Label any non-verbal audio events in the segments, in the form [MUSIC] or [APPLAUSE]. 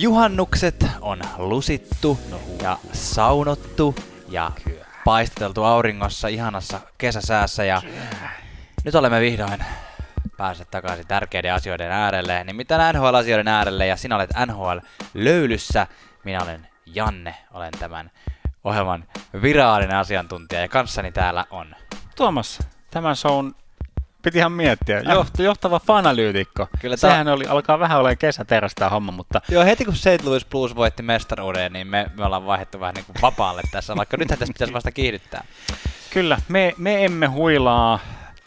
Juhannukset on lusittu no, ja saunottu ja paisteteltu auringossa ihanassa kesäsäässä ja nyt olemme vihdoin päässeet takaisin tärkeiden asioiden äärelle, nimittäin NHL-asioiden äärelle ja sinä olet NHL-löylyssä. Minä olen Janne, olen tämän ohjelman virallinen asiantuntija ja kanssani täällä on Tuomas, tämän shown piti ihan miettiä. Ah. Johto, johtava fanalyytikko. Kyllä Sehän ta- oli, alkaa vähän olemaan kesäterästä tämä homma, mutta... Joo, heti kun St. Louis Blues voitti mestaruuden, niin me, me ollaan vaihdettu vähän niin kuin vapaalle tässä, vaikka nythän tässä pitäisi vasta kiihdyttää. Kyllä, me, me emme huilaa.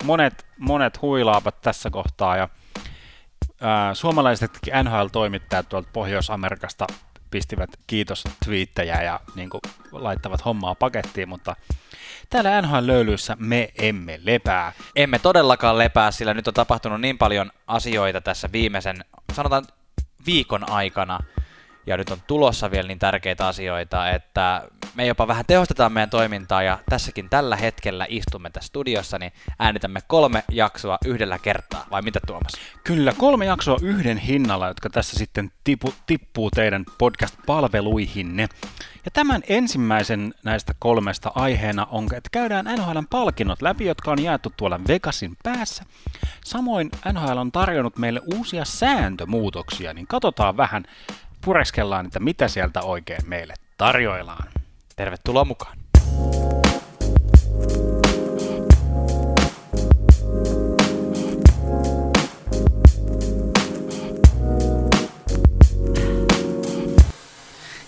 Monet, monet huilaavat tässä kohtaa ja ää, suomalaisetkin NHL-toimittajat tuolta Pohjois-Amerikasta pistivät kiitos twiittejä ja niin kuin, laittavat hommaa pakettiin, mutta täällä NHL-löylyissä me emme lepää. Emme todellakaan lepää, sillä nyt on tapahtunut niin paljon asioita tässä viimeisen, sanotaan viikon aikana, ja nyt on tulossa vielä niin tärkeitä asioita, että me jopa vähän tehostetaan meidän toimintaa ja tässäkin tällä hetkellä istumme tässä studiossa, niin äänitämme kolme jaksoa yhdellä kertaa, vai mitä Tuomas? Kyllä, kolme jaksoa yhden hinnalla, jotka tässä sitten tipu, tippuu teidän podcast-palveluihinne. Ja tämän ensimmäisen näistä kolmesta aiheena on, että käydään NHLn palkinnot läpi, jotka on jaettu tuolla Vegasin päässä. Samoin NHL on tarjonnut meille uusia sääntömuutoksia, niin katsotaan vähän, pureskellaan, että mitä sieltä oikein meille tarjoillaan. Tervetuloa mukaan!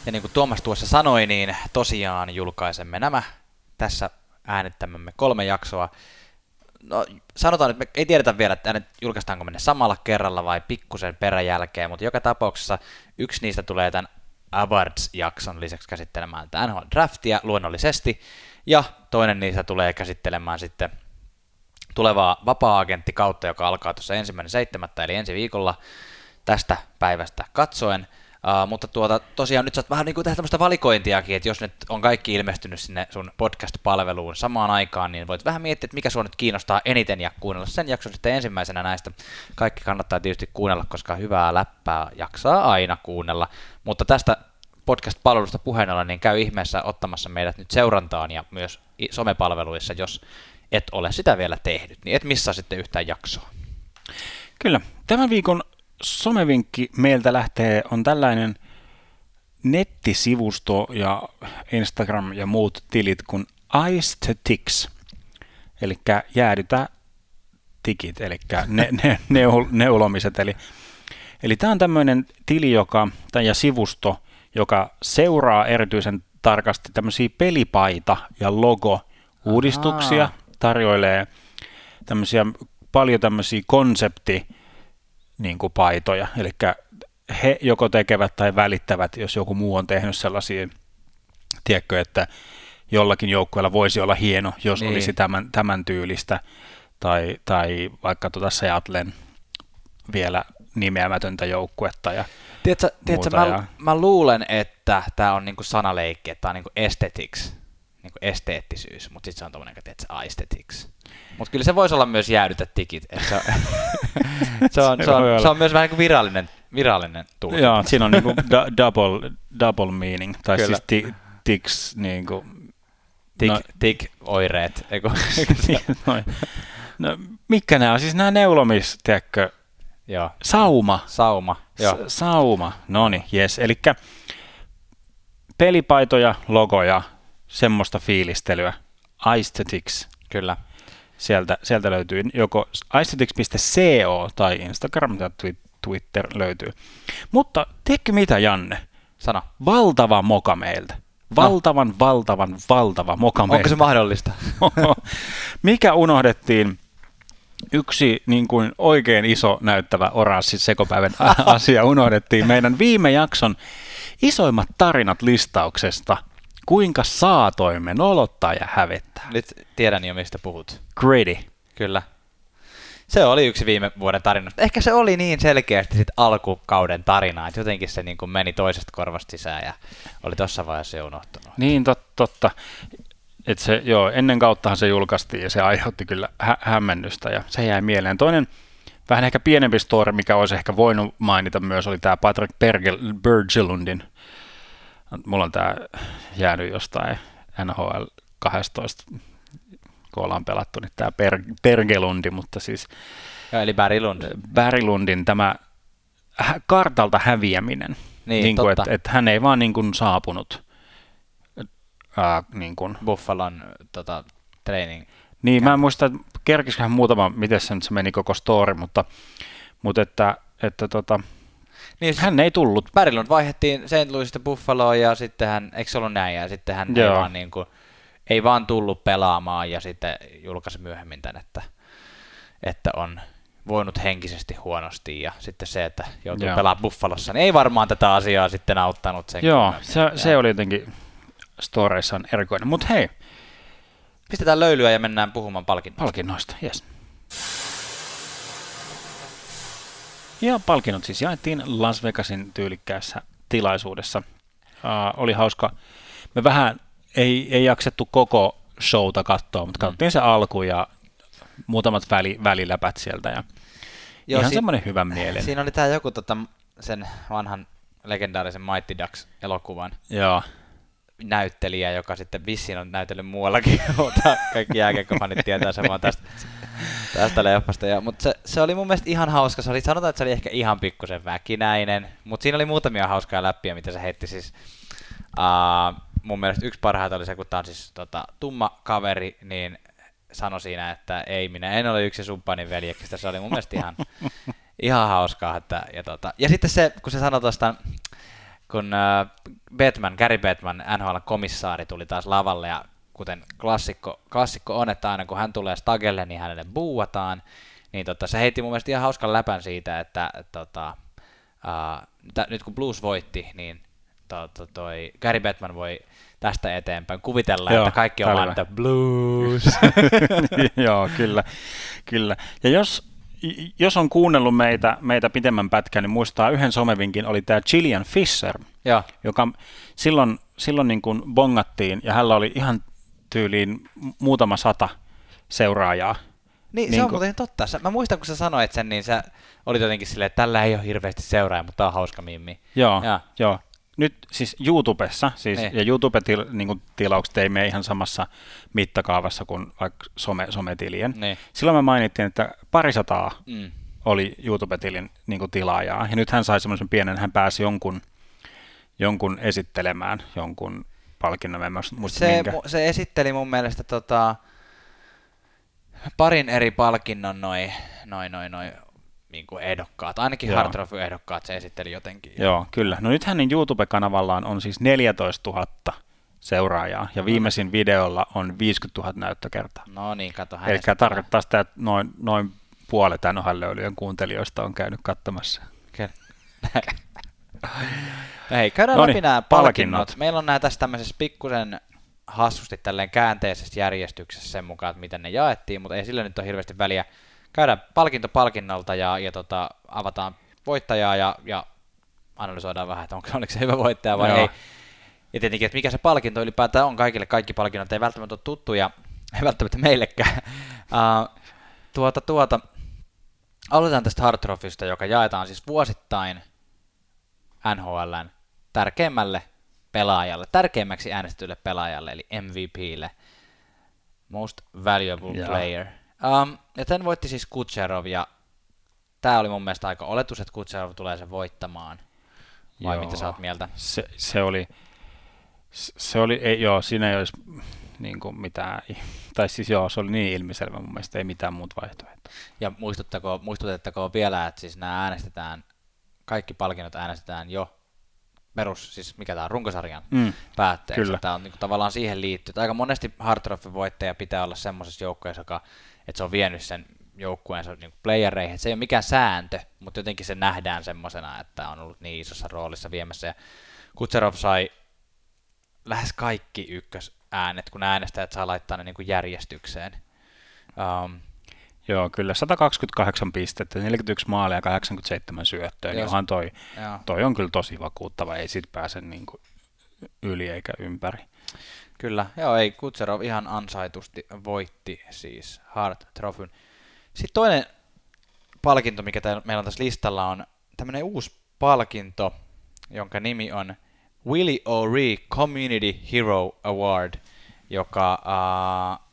Ja niin kuin Tuomas tuossa sanoi, niin tosiaan julkaisemme nämä tässä äänittämämme kolme jaksoa. No, sanotaan, että me ei tiedetä vielä, että julkaistaanko me ne samalla kerralla vai pikkusen peräjälkeen, mutta joka tapauksessa yksi niistä tulee tämän Awards-jakson lisäksi käsittelemään tämän NHL Draftia luonnollisesti, ja toinen niistä tulee käsittelemään sitten tulevaa vapaa-agentti kautta, joka alkaa tuossa ensimmäinen seitsemättä, eli ensi viikolla tästä päivästä katsoen. Uh, mutta tuota, tosiaan nyt saat vähän niin kuin tehdä tämmöistä valikointiakin, että jos nyt on kaikki ilmestynyt sinne sun podcast-palveluun samaan aikaan, niin voit vähän miettiä, että mikä sua nyt kiinnostaa eniten ja kuunnella sen jakson sitten ensimmäisenä näistä. Kaikki kannattaa tietysti kuunnella, koska hyvää läppää jaksaa aina kuunnella. Mutta tästä podcast-palvelusta puheen ollen, niin käy ihmeessä ottamassa meidät nyt seurantaan ja myös somepalveluissa, jos et ole sitä vielä tehnyt, niin et missaa sitten yhtään jaksoa. Kyllä. Tämän viikon somevinkki meiltä lähtee, on tällainen nettisivusto ja Instagram ja muut tilit kuin Ticks, eli jäädytä tikit, eli ne, ne, neul, neulomiset. Eli, eli tämä on tämmöinen tili joka, ja sivusto, joka seuraa erityisen tarkasti tämmöisiä pelipaita ja logo-uudistuksia, Aha. tarjoilee tämmöisiä, paljon tämmöisiä konsepti niin kuin paitoja, eli he joko tekevät tai välittävät, jos joku muu on tehnyt sellaisia, tiedätkö, että jollakin joukkueella voisi olla hieno, jos niin. olisi tämän, tämän tyylistä, tai, tai vaikka tuota Seatlen vielä nimeämätöntä joukkuetta ja tiedätkö, tiedätkö, mä, ja... mä luulen, että tämä on niinku sanaleikki, että tämä on niinku aesthetics, niinku esteettisyys, mutta sitten se on tommonen, että aesthetics. Mutta kyllä se voisi olla myös jäädytä tikit. Että [LAUGHS] se, on, se, on, se, on, se on myös vähän niin kuin virallinen, virallinen tulkinta. Joo, siinä on niin kuin [LAUGHS] du- double, double meaning, tai kyllä. siis ti, tics niin kuin, Tik, no, tik-oireet. Eiku, [LAUGHS] niin, no, mikä nämä on? Siis nämä neulomis, tiedätkö, Joo. Sauma. Sauma, joo. Sauma, no niin, yes. Eli pelipaitoja, logoja, semmoista fiilistelyä. Aesthetics. Kyllä. Sieltä, sieltä löytyy joko aesthetics.co tai Instagram tai Twitter löytyy. Mutta tiedätkö mitä, Janne? Sano. Valtava moka meiltä. Valtavan, no. valtavan, valtava moka Onko se mahdollista? [LAUGHS] Mikä unohdettiin yksi niin kuin oikein iso näyttävä oranssi sekopäivän asia unohdettiin meidän viime jakson isoimmat tarinat listauksesta. Kuinka saatoimme nolottaa ja hävettää. Nyt tiedän jo, mistä puhut. Gritty. Kyllä. Se oli yksi viime vuoden tarinoista. Ehkä se oli niin selkeästi sit alkukauden tarina, että jotenkin se niin kuin meni toisesta korvasta sisään ja oli tuossa vaiheessa jo unohtunut. Niin, tot, totta. Et se, joo, ennen kauttahan se julkaistiin ja se aiheutti kyllä hä- hämmennystä ja se jäi mieleen. Toinen Vähän ehkä pienempi story, mikä olisi ehkä voinut mainita myös, oli tämä Patrick Bergel, Bergelundin. Mulla on tämä jäänyt jostain NHL 12, kun ollaan pelattu, niin tämä per, Bergelundi, mutta siis Joo, eli Barry Lund. Bergelundin tämä kartalta häviäminen. Niin, niin kuin, että, että hän ei vaan niin kuin saapunut. Ää, niin kuin. Buffalon tota, training. Niin, mä en muista, että kerkisiköhän muutama, miten se nyt se meni koko story, mutta, mutta että, että tota, Niin, hän ei tullut. Lund vaihdettiin St. Louisista Buffaloon ja sitten hän, eikö se ollut näin, ja sitten hän ei Joo. vaan, niin kuin, ei vaan tullut pelaamaan ja sitten julkaisi myöhemmin tämän, että, että on voinut henkisesti huonosti ja sitten se, että joutuu Joo. pelaamaan Buffalossa, niin ei varmaan tätä asiaa sitten auttanut sen Joo, se, se oli jotenkin storeissaan erikoinen. Mutta hei, Pistetään löylyä ja mennään puhumaan palkinnosta. palkinnoista, yes. Ja palkinnot siis jaettiin Las Vegasin tyylikkäässä tilaisuudessa. Uh, oli hauska. Me vähän ei, ei jaksettu koko showta katsoa, mutta katsottiin se alku ja muutamat väli, väliläpät sieltä. Ja Joo, ihan si- semmoinen hyvän mielen. Siinä oli tämä joku tota, sen vanhan legendaarisen Mighty Ducks elokuvan Joo, näyttelijä, joka sitten vissiin on näytellyt muuallakin, [LAUGHS] mutta kaikki jääkiekkofanit tietää sen vaan tästä, tästä leffasta. Ja, mutta se, se, oli mun mielestä ihan hauska. Se oli, sanotaan, että se oli ehkä ihan pikkusen väkinäinen, mutta siinä oli muutamia hauskaa läppiä, mitä se heitti siis. Uh, mun mielestä yksi parhaita oli se, kun tämä on siis tota, tumma kaveri, niin sanoi siinä, että ei, minä en ole yksi sumppanin veljeksistä. Se oli mun mielestä ihan, [LAUGHS] ihan hauskaa. Että, ja, tota, ja sitten se, kun se sanoi tuosta, kun äh, Batman, Gary Batman, NHL-komissaari tuli taas lavalle ja kuten klassikko, klassikko on, että aina kun hän tulee stagelle, niin hänelle buuataan, niin tota, se heitti mun mielestä ihan hauskan läpän siitä, että tota, tä, nyt kun Blues voitti, niin to, to, toi Gary Batman voi tästä eteenpäin kuvitella, Joo, että kaikki on vaan, että Blues. [LAUGHS] Joo, kyllä, kyllä. Ja jos, jos on kuunnellut meitä, meitä pitemmän pätkän, niin muistaa yhden somevinkin, oli tämä Gillian Fisher, Joo, joka silloin, silloin niin kuin bongattiin, ja hänellä oli ihan tyyliin muutama sata seuraajaa. Niin, Niin se on kun- muuten totta. Sä, mä muistan, kun sä sanoit sen, niin sä olit jotenkin silleen, että tällä ei ole hirveästi seuraajia, mutta tää on hauska mimmi. Joo, Joo. joo. Nyt siis YouTubessa, siis, Niin. ja YouTube-tilaukset ei mene ihan samassa mittakaavassa kuin vaikka some, sometilien. Niin. Silloin me mainittiin, että parisataa Mm. oli YouTube-tilin niin kuin tilaajaa. Ja nyt hän sai semmoisen pienen, hän pääsi jonkun, jonkun esittelemään jonkun palkinnon, en mä muista Se, minkä. mu- se esitteli mun mielestä tota, parin eri palkinnon noin noi, noi, noi, niin kuin ehdokkaat. Ainakin Joo. Hard ehdokkaat se esitteli jotenkin. Joo, kyllä. No nyt hänen YouTube-kanavallaan on siis 14 000 seuraajaa, ja viimeisin videolla on 50 000 näyttökertaa. No niin, kato Eli tarkoittaa sitä, että noin, noin puolet NHL-löylyjen kuuntelijoista on käynyt katsomassa. No [LAUGHS] hei, käydään Noniin, läpi nämä palkinnot. palkinnot. Meillä on nämä tässä tämmöisessä pikkusen hassusti tälleen käänteisessä järjestyksessä sen mukaan, että miten ne jaettiin, mutta ei sillä nyt ole hirveästi väliä. Käydään palkinto palkinnolta ja, ja tota, avataan voittajaa ja, ja analysoidaan vähän, että onko, oliko se hyvä voittaja vai Joo. ei. Ja tietenkin, että mikä se palkinto ylipäätään on kaikille, kaikki palkinnot ei välttämättä ole tuttuja, [LAUGHS] ei välttämättä meillekään. [LAUGHS] Uh, tuota, tuota, aloitetaan tästä Hard Trophysta, joka jaetaan siis vuosittain NHLn tärkeimmälle pelaajalle, tärkeimmäksi äänestetylle pelaajalle, eli MVPlle, Most Valuable Joo. Player. Um, ja tämän voitti siis Kutserov, ja tämä oli mun mielestä aika oletus, että Kutserov tulee sen voittamaan. Vai Joo. mitä sä oot mieltä? Se, se oli, se oli, ei, joo, siinä ei olisi niin kuin mitään, tai siis joo, se oli niin ilmiselvä mun mielestä, ei mitään muuta vaihtoehtoa. Ja muistuttakoon, muistutettakoon vielä, että siis nämä äänestetään, kaikki palkinnot äänestetään jo perus, siis mikä tämä on, runkosarjan Mm, päätteeksi. Kyllä. Tämä on niin tavallaan siihen liittyy. Aika monesti Hard voittaja pitää olla semmoisessa joukkueessa, joka, että se on vienyt sen joukkueensa niin playereihin. Se ei ole mikään sääntö, mutta jotenkin se nähdään semmoisena, että on ollut niin isossa roolissa viemässä. Ja Kutserov sai lähes kaikki ykkösäänet, kun äänestäjät saa laittaa ne niin kuin järjestykseen. Um, joo, kyllä, 128 pistettä, 41 maalia ja 87 syöttöä, niin Joo. onhan toi, joo. toi on kyllä tosi vakuuttava, ei sit pääse niin kuin yli eikä ympäri. Kyllä, joo, ei Kutserov ihan ansaitusti voitti siis Hart Trophyn. Sitten toinen palkinto, mikä meillä on tässä listalla, on tämmöinen uusi palkinto, jonka nimi on Willie O'Ree Community Hero Award, joka uh,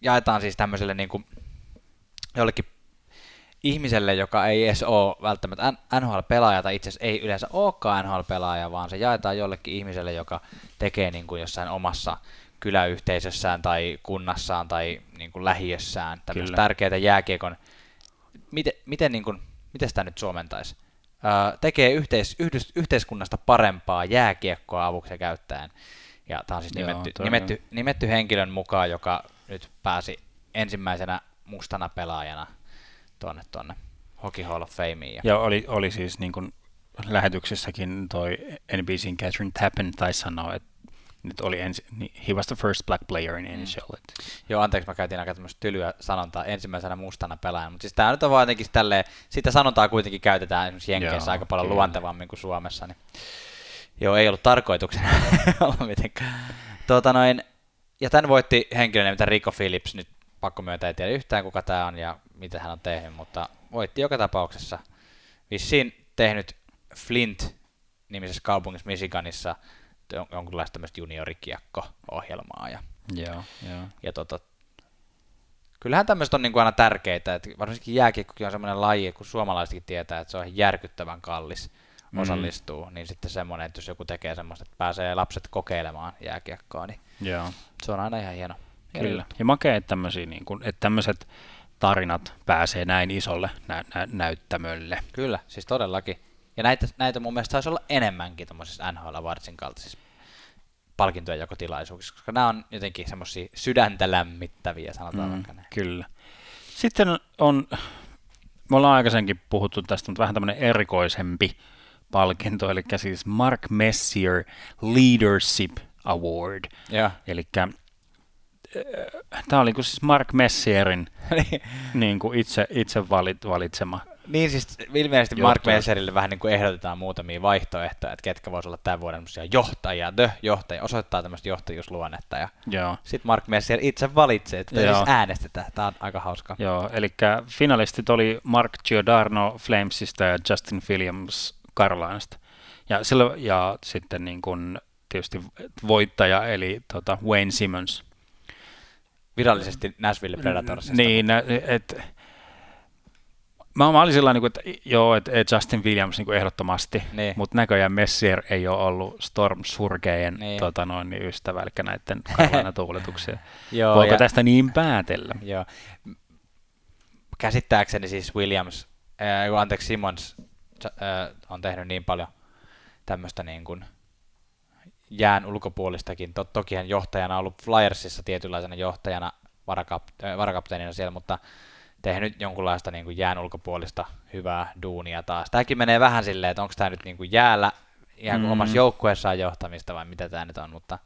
jaetaan siis tämmöiselle niin kuin, jollekin ihmiselle, joka ei edes ole välttämättä NHL-pelaaja tai itse asiassa ei yleensä olekaan NHL-pelaaja, vaan se jaetaan jollekin ihmiselle, joka tekee niin kuin jossain omassa kyläyhteisössään tai kunnassaan tai niin kuin lähiössään tämmöistä tärkeää jääkiekon. Miten, miten, niin kuin, miten sitä nyt suomentaisi? Öö, tekee yhteis, yhdys, yhteiskunnasta parempaa jääkiekkoa avuksi käyttäen. Ja tämä on siis nimetty, Joo, nimetty, nimetty henkilön mukaan, joka nyt pääsi ensimmäisenä mustana pelaajana tuonne, tuonne Hockey Hall of Fameen. Ja, ja oli, oli siis niin kuin lähetyksessäkin toi NBCin Catherine Tappen taisi sanoa, että nyt oli ensi, niin he was the first black player in NHL. Mm. Joo, anteeksi, mä käytin aika tämmöistä tylyä sanontaa ensimmäisenä mustana pelaajana, mutta siis tämä nyt on vaan jotenkin tälleen, sitä sanontaa kuitenkin käytetään esimerkiksi Jenkeissä aika paljon kyllä. luontevammin kuin Suomessa, niin joo, ei ollut tarkoituksena [LAUGHS] olla mitenkään. Tuota noin, ja tämän voitti henkilö mitä Rico Phillips, nyt pakko myöntää, ei tiedä yhtään kuka tämä on ja mitä hän on tehnyt, mutta voitti joka tapauksessa. Vissiin tehnyt Flint-nimisessä kaupungissa Michiganissa jonkunlaista tämmöistä juniorikiekko-ohjelmaa. Ja, joo, joo. ja tota, kyllähän tämmöiset on niin kuin aina tärkeitä, että varsinkin jääkiekkokin on semmoinen laji, kun suomalaisetkin tietää, että se on järkyttävän kallis mm. osallistuu, niin sitten semmoinen, että jos joku tekee semmoista, että pääsee lapset kokeilemaan jääkiekkoa, niin Joo. se on aina ihan hieno. Kyllä, juttu. ja makea, että, niin kuin, että tämmöiset tarinat pääsee näin isolle nä- nä- näyttämölle. Kyllä, siis todellakin. Ja näitä, näitä mun mielestä saisi olla enemmänkin tuommoisissa NHL Awardsin kaltaisissa palkintojen jakotilaisuuksissa, koska nämä on jotenkin semmoisia sydäntä lämmittäviä, sanotaan mm, vaikka näin. Kyllä. Sitten on, me ollaan aikaisemmin puhuttu tästä, mutta vähän tämmöinen erikoisempi palkinto, eli siis Mark Messier Leadership Award. Ja. Eli tämä oli siis Mark Messierin niin. niin kuin itse, itse valit, valitsema. Niin siis ilmeisesti Mark Messerille vähän niin kuin ehdotetaan muutamia vaihtoehtoja, että ketkä voisivat olla tämän vuoden johtajia, the johtajia, osoittaa tämmöistä johtajuusluonnetta. Ja sitten Mark Messier itse valitsee, että siis äänestetään. Tämä on aika hauska. Joo, eli finalistit oli Mark Giordano Flamesista ja Justin Williams Carolinasta. Ja, silloin, ja sitten niin kuin tietysti voittaja, eli tota Wayne Simmons. Virallisesti Nashville Predatorsista. Niin, että Mä, mä olin sellainen, että joo, että Justin Williams niin ehdottomasti, niin. mutta näköjään Messier ei ole ollut Storm Surgejen niin. tota noin, niin ystävä, eli näiden [LAUGHS] tuuletuksia. Voiko ja, tästä niin päätellä? Joo. Käsittääkseni siis Williams, äh, anteeksi Simmons äh, on tehnyt niin paljon tämmöistä niin kuin jään ulkopuolistakin. Tot, toki hän johtajana on ollut Flyersissa tietynlaisena johtajana, varakap- äh, varakapteenina siellä, mutta tehnyt jonkunlaista niin kuin jään ulkopuolista hyvää duunia taas. Tämäkin menee vähän silleen, että onko tämä nyt niin kuin jäällä ihan kuin mm. omassa joukkueessaan johtamista vai mitä tämä nyt on, mutta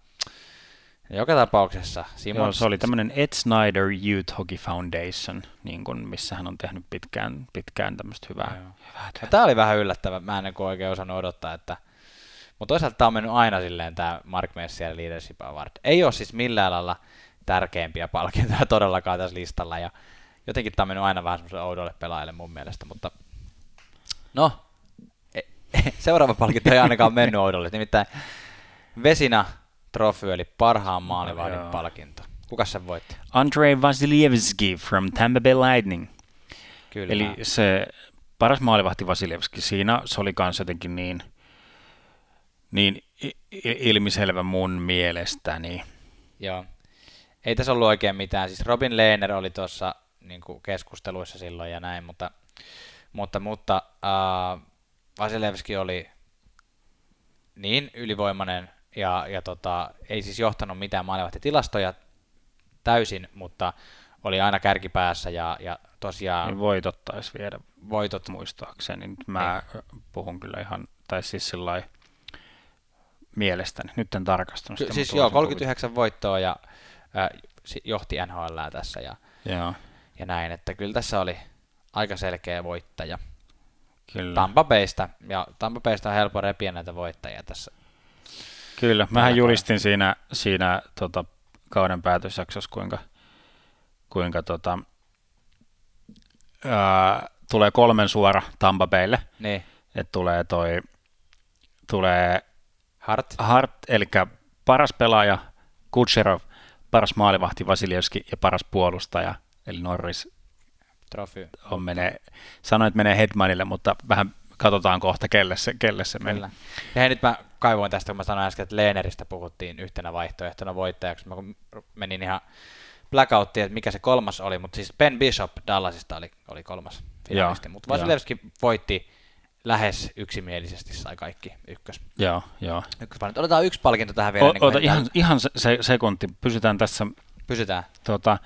joka tapauksessa Simons... Joo, se oli tämmöinen Ed Snyder Youth Hockey Foundation, niin kuin, missä hän on tehnyt pitkään, pitkään tämmöistä hyvää, hyvää työtä. Tämä oli vähän yllättävä, mä en niin oikein osannut odottaa, että mutta toisaalta tämä on mennyt aina silleen tämä Mark Messier Leadership Award. Ei ole siis millään lailla tärkeimpiä palkintoja [LAUGHS] todellakaan tässä listalla, ja jotenkin tämä on mennyt aina vähän semmoiselle oudolle pelaajille mun mielestä, mutta no, e, [LAUGHS] seuraava palkinto ei ainakaan mennyt oudolle, nimittäin Vesina Trophy, eli parhaan maalivahdin palkinto. Kuka sen voitti? Andrei Vasilievski from Tampa Bay Lightning. Kyllä. Eli se paras maalivahti Vasilievski, siinä se oli kanssa jotenkin niin, niin ilmiselvä mun mielestäni. Joo. Ei tässä ollut oikein mitään. Siis Robin Lehner oli tuossa niin keskusteluissa silloin ja näin, mutta, mutta, mutta äh, Vasilevski oli niin ylivoimainen ja, ja tota, ei siis johtanut mitään maalivahtitilastoja täysin, mutta oli aina kärkipäässä ja, ja tosiaan... Niin voitot taisi viedä voitot muistaakseni. Nyt mä niin. puhun kyllä ihan, tai siis sillä mielestäni. Nyt en tarkastanut sitä. Siis joo, 39 kuvit. voittoa ja äh, johti NHL tässä ja, joo ja näin, että kyllä tässä oli aika selkeä voittaja. Kyllä. Tampa Baysta, ja Tampa Baysta on helppo repiä näitä voittajia tässä. Kyllä, mähän julistin siinä, siinä tota, kauden päätösjaksossa, kuinka, kuinka tota, ää, tulee kolmen suora Tampa Baylle, Niin. että tulee toi, tulee Hart. Hart, eli paras pelaaja, Kutserov, paras maalivahti Vasiljevski ja paras puolustaja, eli Norris Trofy. on menee, sanoin, että menee Hedmanille, mutta vähän katsotaan kohta, kelle se, kelle se meni. Kyllä. Ja hei, nyt mä kaivoin tästä, kun mä sanoin äsken, että Leeneristä puhuttiin yhtenä vaihtoehtona voittajaksi. Mä kun menin ihan blackouttiin, että mikä se kolmas oli, mutta siis Ben Bishop Dallasista oli, oli kolmas finalisti. Mutta. Vasilevski voitti lähes yksimielisesti, sai kaikki ykkös, Joo, joo. ykköspalkinto. Otetaan yksi palkinto tähän vielä. O, kuin ota ihan, ihan se, se, sekunti, pysytään tässä. Pysytään. Tota,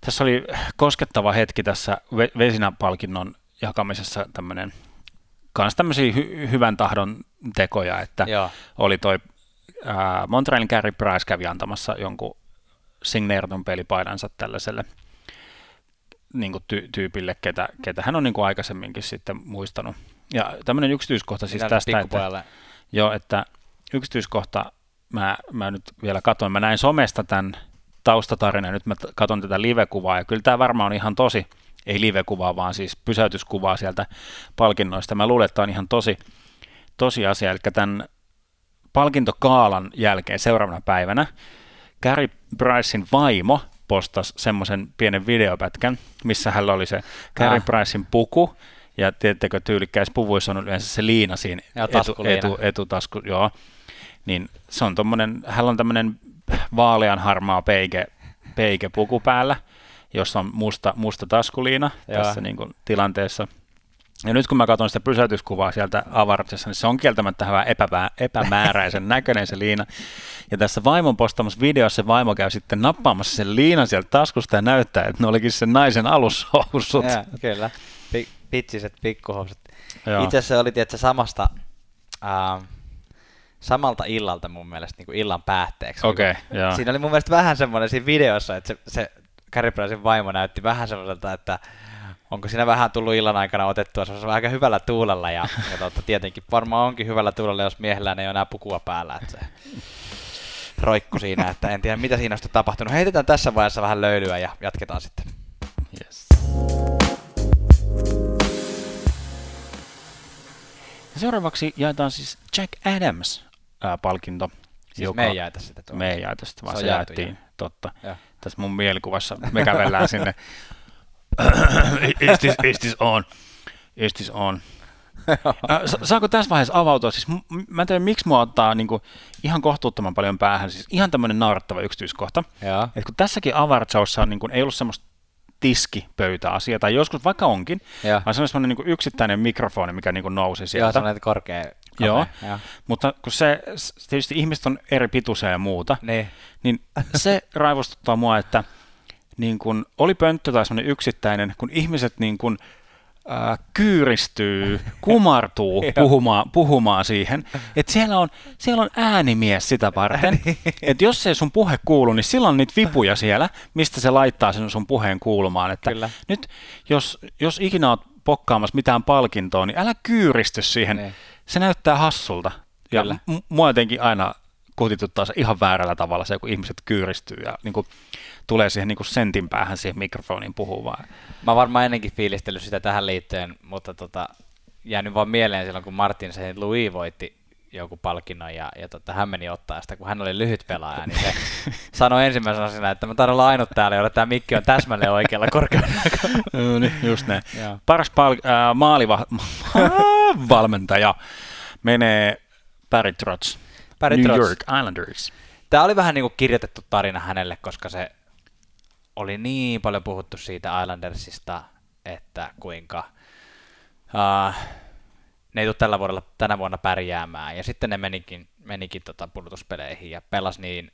tässä oli koskettava hetki tässä Ve- Vesinä-palkinnon jakamisessa tämmöinen, kans tämmöisiä hy- hyvän tahdon tekoja, että Joo. oli toi ää, Montrealin Gary Price kävi antamassa jonkun signeeratun pelipaidansa tällaiselle niin kuin ty- tyypille, ketä, ketä hän on niin kuin aikaisemminkin sitten muistanut. Ja tämmöinen yksityiskohta siis Mitä tästä, että, joo, että yksityiskohta, mä, mä nyt vielä katsoin, mä näin somesta tämän taustatarinan, nyt mä katson tätä live-kuvaa, ja kyllä tämä varmaan on ihan tosi, ei live-kuvaa, vaan siis pysäytyskuvaa sieltä palkinnoista. Mä luulen, että tämä on ihan tosi, tosi asia, eli tämän palkintokaalan jälkeen seuraavana päivänä Gary Pricein vaimo postasi semmoisen pienen videopätkän, missä hänellä oli se Gary Ah. Pricein puku, ja tiedättekö, tyylikkäissä puvuissa on yleensä se liina siinä Joo, etu, etu, etutasku, joo. Niin se on tommonen, hänellä on tämmöinen vaalean harmaa peike, peike puku päällä, jossa on musta, musta taskuliina Joo. tässä niin kuin, tilanteessa. Ja nyt kun mä katson sitä pysäytyskuvaa sieltä avaruudessa, niin se on kieltämättä vähän epäpää, epämääräisen [LAUGHS] näköinen se liina. Ja tässä vaimon postaamassa videossa se vaimo käy sitten nappaamassa sen liinan sieltä taskusta ja näyttää, että ne olikin sen naisen alushousut. Joo, kyllä. Pi- pitsiset pikkuhousut. Itse asiassa oli tietysti samasta, äh, samalta illalta mun mielestä niin kuin illan päätteeksi. Okei, joo. Siinä oli mun mielestä vähän semmoinen siinä videossa, että se, se Pricein vaimo näytti vähän semmoiselta, että onko siinä vähän tullut illan aikana otettua semmoisella aika hyvällä tuulella ja, ja totta, tietenkin varmaan onkin hyvällä tuulella, jos miehellään ei ole enää pukua päällä, että se roikku siinä, että en tiedä mitä siinä on sitten tapahtunut. Heitetään tässä vaiheessa vähän löylyä ja jatketaan sitten. Yes. Ja seuraavaksi jaetaan siis Jack Adams-palkinto. Siis me ei jaeta sitä tuolla. Me ei jaeta sitä, vaan Se se, jaettiin, totta. Joo. Tässä mun mielikuvassa me kävellään sinne. [LAUGHS] is, this, is this on? Is this on? Äh, sa- Saako tässä vaiheessa avautua? Siis, mä en tiedä, miksi mua ottaa niinku, ihan kohtuuttoman paljon päähän. Siis ihan tämmöinen naurattava yksityiskohta. Et kun tässäkin Avartsaussa niin ei ollut semmoista tiskipöytäasiaa, tai joskus vaikka onkin, Joo. vaan se on semmoinen niin yksittäinen mikrofoni, mikä niin nousi Joo, sieltä. semmoinen korkea. kapea. Joo. Joo. Mutta kun se, tietysti ihmiset on eri pituisia ja muuta, Niin. niin se [LAUGHS] raivostuttaa mua, että niin kun oli pönttö tai semmoinen yksittäinen, kun ihmiset niin kun, äh, kyyristyy, kumartuu [LAUGHS] puhumaan, puhumaan siihen, että siellä on, siellä on äänimies sitä varten, [LAUGHS] että jos ei sun puhe kuulu, niin silloin on niitä vipuja siellä, mistä se laittaa sen sun puheen kuulumaan, että Kyllä. nyt jos, jos ikinä oot pokkaamassa mitään palkintoa, niin älä kyyristy siihen, Niin. se näyttää hassulta. Ja Kyllä. m- mua jotenkin aina kutituttaa se ihan väärällä tavalla se, kun ihmiset kyyristyy ja niin kuin, tulee siihen niin kuin sentin päähän siihen mikrofoniin puhumaan. Mä varmaan ennenkin fiilistellyt sitä tähän liittyen, mutta tota, jäänyt vaan mieleen silloin, kun Martin se Louis voitti joku palkinnon ja, ja tota, hän meni ottaa sitä, kun hän oli lyhyt pelaaja, niin se [LAUGHS] sanoi ensimmäisenä asiana, että mä taidan olla ainut täällä, jolla tämä mikki on täsmälleen oikealla korkeudella. No [LAUGHS] niin, just näin. Joo. Paras pal- äh, maaliva- [LAUGHS] valmentaja menee Barry Trotz, Barry New Trotz. York Islanders. Tämä oli vähän niin kuin kirjoitettu tarina hänelle, koska se oli niin paljon puhuttu siitä Islandersista, että kuinka uh, ne ei tule tällä vuodella, tänä vuonna pärjäämään. Ja sitten ne menikin, menikin tota pudotuspeleihin ja pelas niin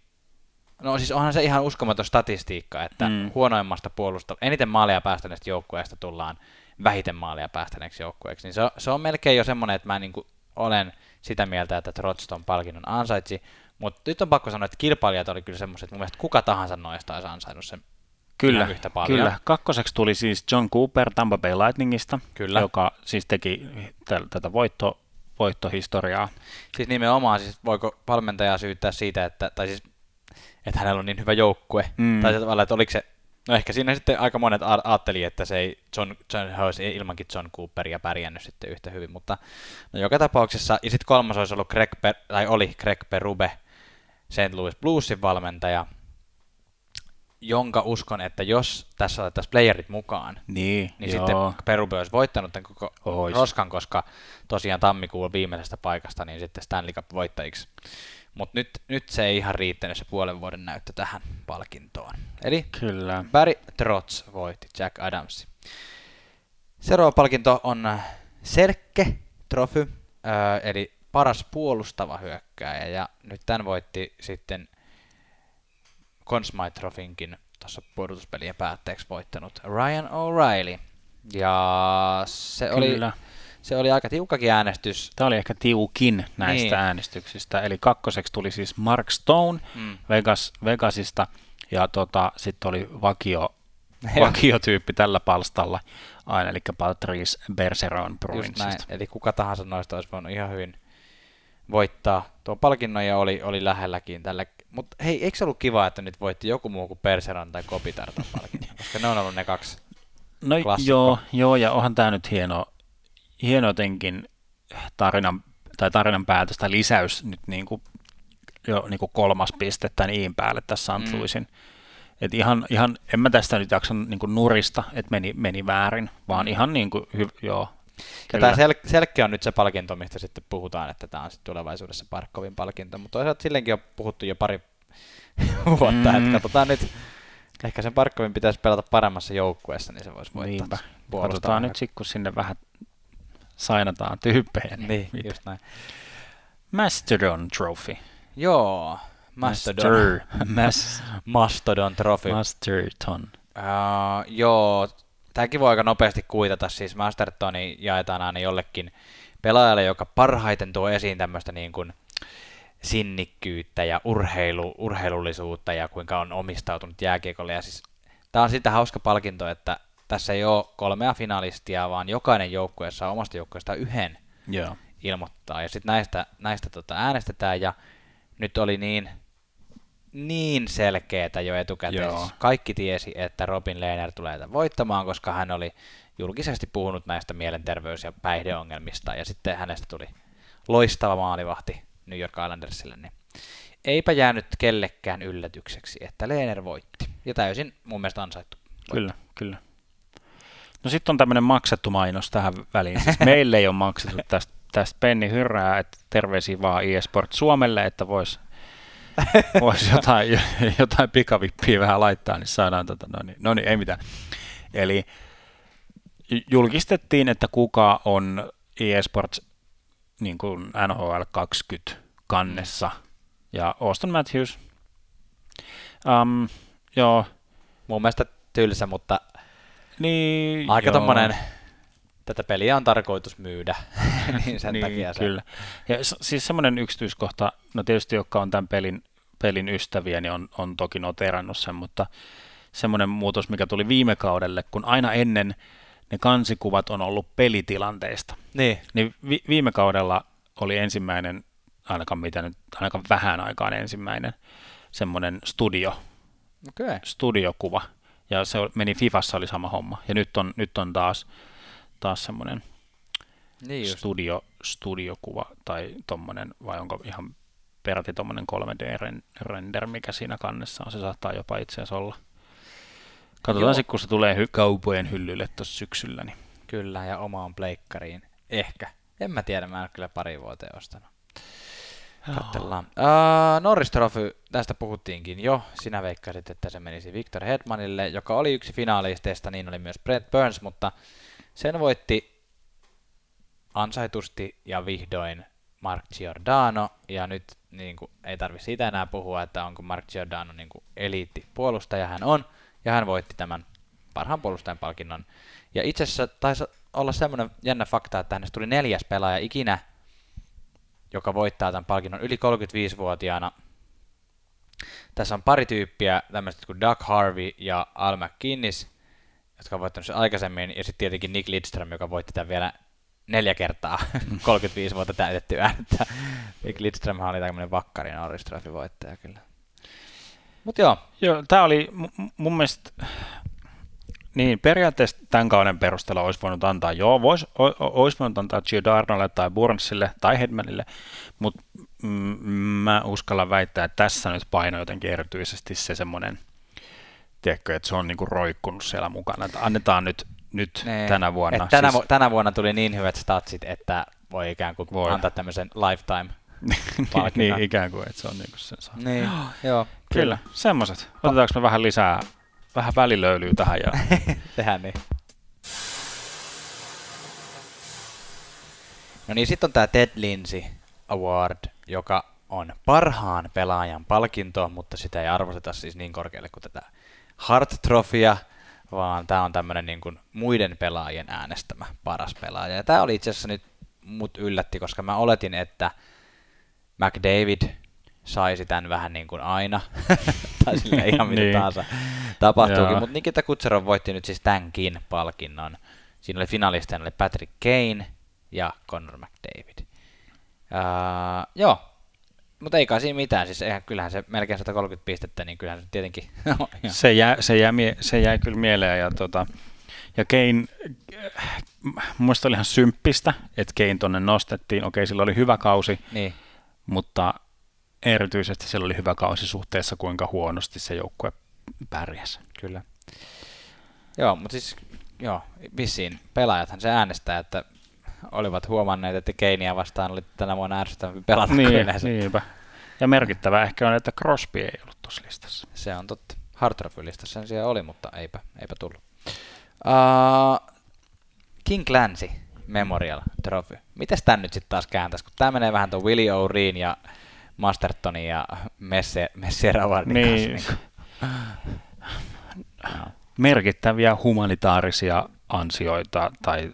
No siis onhan se ihan uskomaton statistiikka, että Mm. mm. huonoimmasta puolusta, eniten maalia päästäneestä joukkueesta tullaan vähiten maalia päästäneeksi joukkueeksi, niin se on, se on melkein jo semmoinen, että mä niin olen sitä mieltä, että Trotz ton palkinnon ansaitsi, mutta nyt on pakko sanoa, että kilpailijat oli kyllä semmoiset, että mun mielestä kuka tahansa noista olisi ansainnut sen Kyllä, yhtä paljon. kyllä. Kakkoseksi tuli siis John Cooper Tampa Bay Lightningista, Kyllä. joka siis teki tätä voitto, voittohistoriaa. Siis nimenomaan, siis voiko valmentajaa syyttää siitä, että, tai siis, että hänellä on niin hyvä joukkue, Mm. tai tavallaan, että oliko se No ehkä siinä sitten aika monet a- ajatteli, että se ei John, John olisi ilmankin John Cooperia pärjännyt sitten yhtä hyvin, mutta no joka tapauksessa, ja sitten kolmas olisi ollut Greg per, tai oli Greg Perube, St. Louis Bluesin valmentaja, jonka uskon, että jos tässä otettaisiin playerit mukaan, Niin, niin joo. sitten Perube olisi voittanut tämän koko Ois. roskan, koska tosiaan tammikuun viimeisestä paikasta, niin sitten Stanley Cup voittajiksi. Mutta nyt, nyt se ei ihan riittänyt se puolen vuoden näyttö tähän palkintoon. Eli Kyllä. Barry Trotz voitti Jack Adamsi. Seuraava palkinto on Serkke Trophy, öö, eli paras puolustava hyökkääjä, ja nyt tämän voitti sitten Trophinkin tuossa pudotuspelien päätteeksi voittanut Ryan O'Reilly. Ja se oli, Kyllä. se oli aika tiukkakin äänestys. Tämä oli ehkä tiukin näistä Niin. äänestyksistä. Eli kakkoseksi tuli siis Mark Stone Mm. Vegas, Vegasista ja tota, sitten oli vakio, [LAUGHS] vakiotyyppi tällä palstalla aina, eli Patrice näin. Bruinsista. Eli kuka tahansa noista olisi voinut ihan hyvin voittaa tuon palkinnon ja oli, oli lähelläkin tällä. Mutta hei, eikö se ollut kiva, että nyt voitti joku muu kuin Perseron tai Kopitar? [LAUGHS] Koska ne on ollut ne kaksi. No klassikko. joo, joo, ja onhan tämä nyt hieno, hieno jotenkin tarinan, tai tarinan päätös tai lisäys nyt niin kuin, jo niin kuin kolmas piste tämän iin päälle tässä St. Mm. Louisin. Et ihan, ihan, en mä tästä nyt jaksa niin kuin nurista, että meni, meni väärin, vaan Mm. ihan niin kuin, hy, joo. Ja tämä sel- Selkke on nyt se palkinto, mistä sitten puhutaan, että tämä on sitten tulevaisuudessa Parkkovin palkinto, mutta toisaalta silleenkin on puhuttu jo pari [LAUGHS] vuotta, Mm. että katsotaan nyt, ehkä sen Parkkovin pitäisi pelata paremmassa joukkueessa, niin se voisi voittaa. Niinpä. Katsotaan nyt sitten, kun sinne vähän sainataan tyyppejä. Niin, mitä. just näin. Mastodon Trophy. Joo, Mastodon. Master, [LAUGHS] mas, Mastodon Trophy. Masterton. Uh, joo, tämäkin voi aika nopeasti kuitata, siis Mastertoni jaetaan aina jollekin pelaajalle, joka parhaiten tuo esiin tämmöistä niin kuin sinnikkyyttä ja urheilu, urheilullisuutta ja kuinka on omistautunut jääkiekolle. Ja siis, tämä on sitä hauska palkinto, että tässä ei ole kolmea finalistia, vaan jokainen joukkue saa omasta joukkueesta yhden Joo. ilmoittaa. Ja sitten näistä, näistä tota äänestetään ja nyt oli niin, niin selkeätä jo etukäteen. Joo. Siis kaikki tiesi, että Robin Lehner tulee tämän voittamaan, koska hän oli julkisesti puhunut näistä mielenterveys- ja päihdeongelmista ja sitten hänestä tuli loistava maalivahti New York Islandersille, niin eipä jäänyt kellekään yllätykseksi, että Lehner voitti. Ja täysin mun mielestä ansaittu. voitto. Kyllä, kyllä. No sitten on tämmöinen maksettu mainos tähän väliin. Siis meille ei ole maksettu tästä, tästä penni hyrrää, että terveisiä vaan eSport Suomelle, että voisi [LAUGHS] vois jotain, jotain pikavippiä vähän laittaa, niin saadaan tota, no niin, no niin, ei mitään. Eli julkistettiin, että kuka on eSports niin kuin NHL 20 kannessa. Ja Austin Matthews. Um, joo, Mun mielestä tylsä, mutta niin, aika joo. tommonen, tätä peliä on tarkoitus myydä, [LAUGHS] niin sen niin, takia se. kyllä. Ja siis semmoinen yksityiskohta, no tietysti jotka on tämän pelin, pelin ystäviä, niin on, on toki noterannut sen, mutta semmoinen muutos, mikä tuli viime kaudelle, kun aina ennen ne kansikuvat on ollut pelitilanteista, Niin, niin vi- viime kaudella oli ensimmäinen, ainakaan mitä nyt, ainakaan vähän aikaan ensimmäinen, semmoinen studio. Okay. studiokuva, ja se meni Fifassa oli sama homma, ja nyt on, nyt on taas, taas semmoinen Niin just. studio, studiokuva tai tommonen, vai onko ihan peräti tommonen 3D-render, mikä siinä kannessa on. Se saattaa jopa itse asiassa olla. Katsotaan sitten, kun se tulee hy- kaupojen hyllylle tuossa syksyllä. Niin. Kyllä, ja omaan pleikkariin. Ehkä. En mä tiedä, mä en kyllä pari vuoteen ostanut. Katsellaan. Uh, Norris Trophy, tästä puhuttiinkin jo. Sinä veikkasit, että se menisi Victor Hedmanille, joka oli yksi finaalisteista, niin oli myös Brett Burns, mutta sen voitti ansaitusti ja vihdoin Mark Giordano, ja nyt niin kuin, ei tarvi siitä enää puhua, että onko Mark Giordano niin kuin, eliittipuolustaja, hän on, ja hän voitti tämän parhaan puolustajan palkinnon. Ja itse asiassa taisi olla semmoinen jännä fakta, että hänestä tuli neljäs pelaaja ikinä, joka voittaa tämän palkinnon yli 35-vuotiaana. Tässä on pari tyyppiä, tämmöiset kuin Doug Harvey ja Al McKinnis, jotka on voittanut sen aikaisemmin, ja sitten tietenkin Nick Lidström, joka voitti tämän vielä neljä kertaa [LAUGHS] 35 vuotta täytettyä. Että Nick Lidström oli tämmöinen vakkari Norris Trophy voittaja kyllä. Mutta joo. Joo, tämä oli mun mielestä, niin periaatteessa tämän kauden perusteella olisi voinut antaa, joo, vois, olisi voinut antaa Giordanolle tai Burnsille tai Hedmanille, mutta mm, mä uskallan väittää, että tässä nyt paino jotenkin erityisesti se semmoinen, tiedätkö, että se on niinku roikkunut siellä mukana, että annetaan nyt, nyt Nee. tänä vuonna. Et tänä, siis, vu- tänä vuonna tuli niin hyvät statsit, että voi ikään kuin Voi. antaa tämmöisen lifetime [LAUGHS] niin, niin, ikään kuin, että se on niinku sen saa. Niin, joo, Kyllä, semmoiset. Otetaanko me vähän lisää, vähän välilöylyä tähän ja [LAUGHS] Tehdään niin. No niin, sitten on tämä Ted Lindsay Award, joka on parhaan pelaajan palkinto, mutta sitä ei arvosteta siis niin korkealle kuin tätä Hart Trophya, vaan tämä on tämmöinen niin kuin muiden pelaajien äänestämä paras pelaaja. Ja tämä oli itse asiassa nyt mut yllätti, koska mä oletin, että McDavid saisi tämän vähän niin kuin aina, [LAUGHS] tai sille ihan mitä [LAUGHS] Niin. tahansa tapahtuukin, mutta Nikita Kutserov voitti nyt siis tämänkin palkinnon. Siinä oli finalisteina oli Patrick Kane ja Connor McDavid. Uh, joo, mutta ei kai siinä mitään, siis eihän, kyllähän se melkein 130 pistettä, niin kyllähän se tietenkin [LAUGHS] se, jää, se, jää, mie- se jäi kyllä mieleen. Ja, tota, ja mun mielestä oli ihan symppistä, että Kane tonne nostettiin. Okei, sillä oli hyvä kausi, niin, mutta erityisesti sillä oli hyvä kausi suhteessa, kuinka huonosti se joukkue pärjäsi. kyllä. Joo, mutta siis joo, vissiin pelaajathan se äänestää, että olivat huomanneet, että Keinia vastaan oli tänä vuonna ärsyttävämpi pelata kuin Niin, yleensä. niinpä. Ja merkittävä ehkä on, että Crosby ei ollut tuossa listassa. Se on totta. Hartrofylistä sen siellä oli, mutta eipä, eipä tullut. Uh, King Clancy Memorial Trophy. Mites tän nyt sitten taas kääntäisi, kun tää menee vähän tuon Willie O'Reen ja Mastertonin ja Messe, Messier Awardin Niin. kanssa. Niin. Merkittäviä humanitaarisia ansioita tai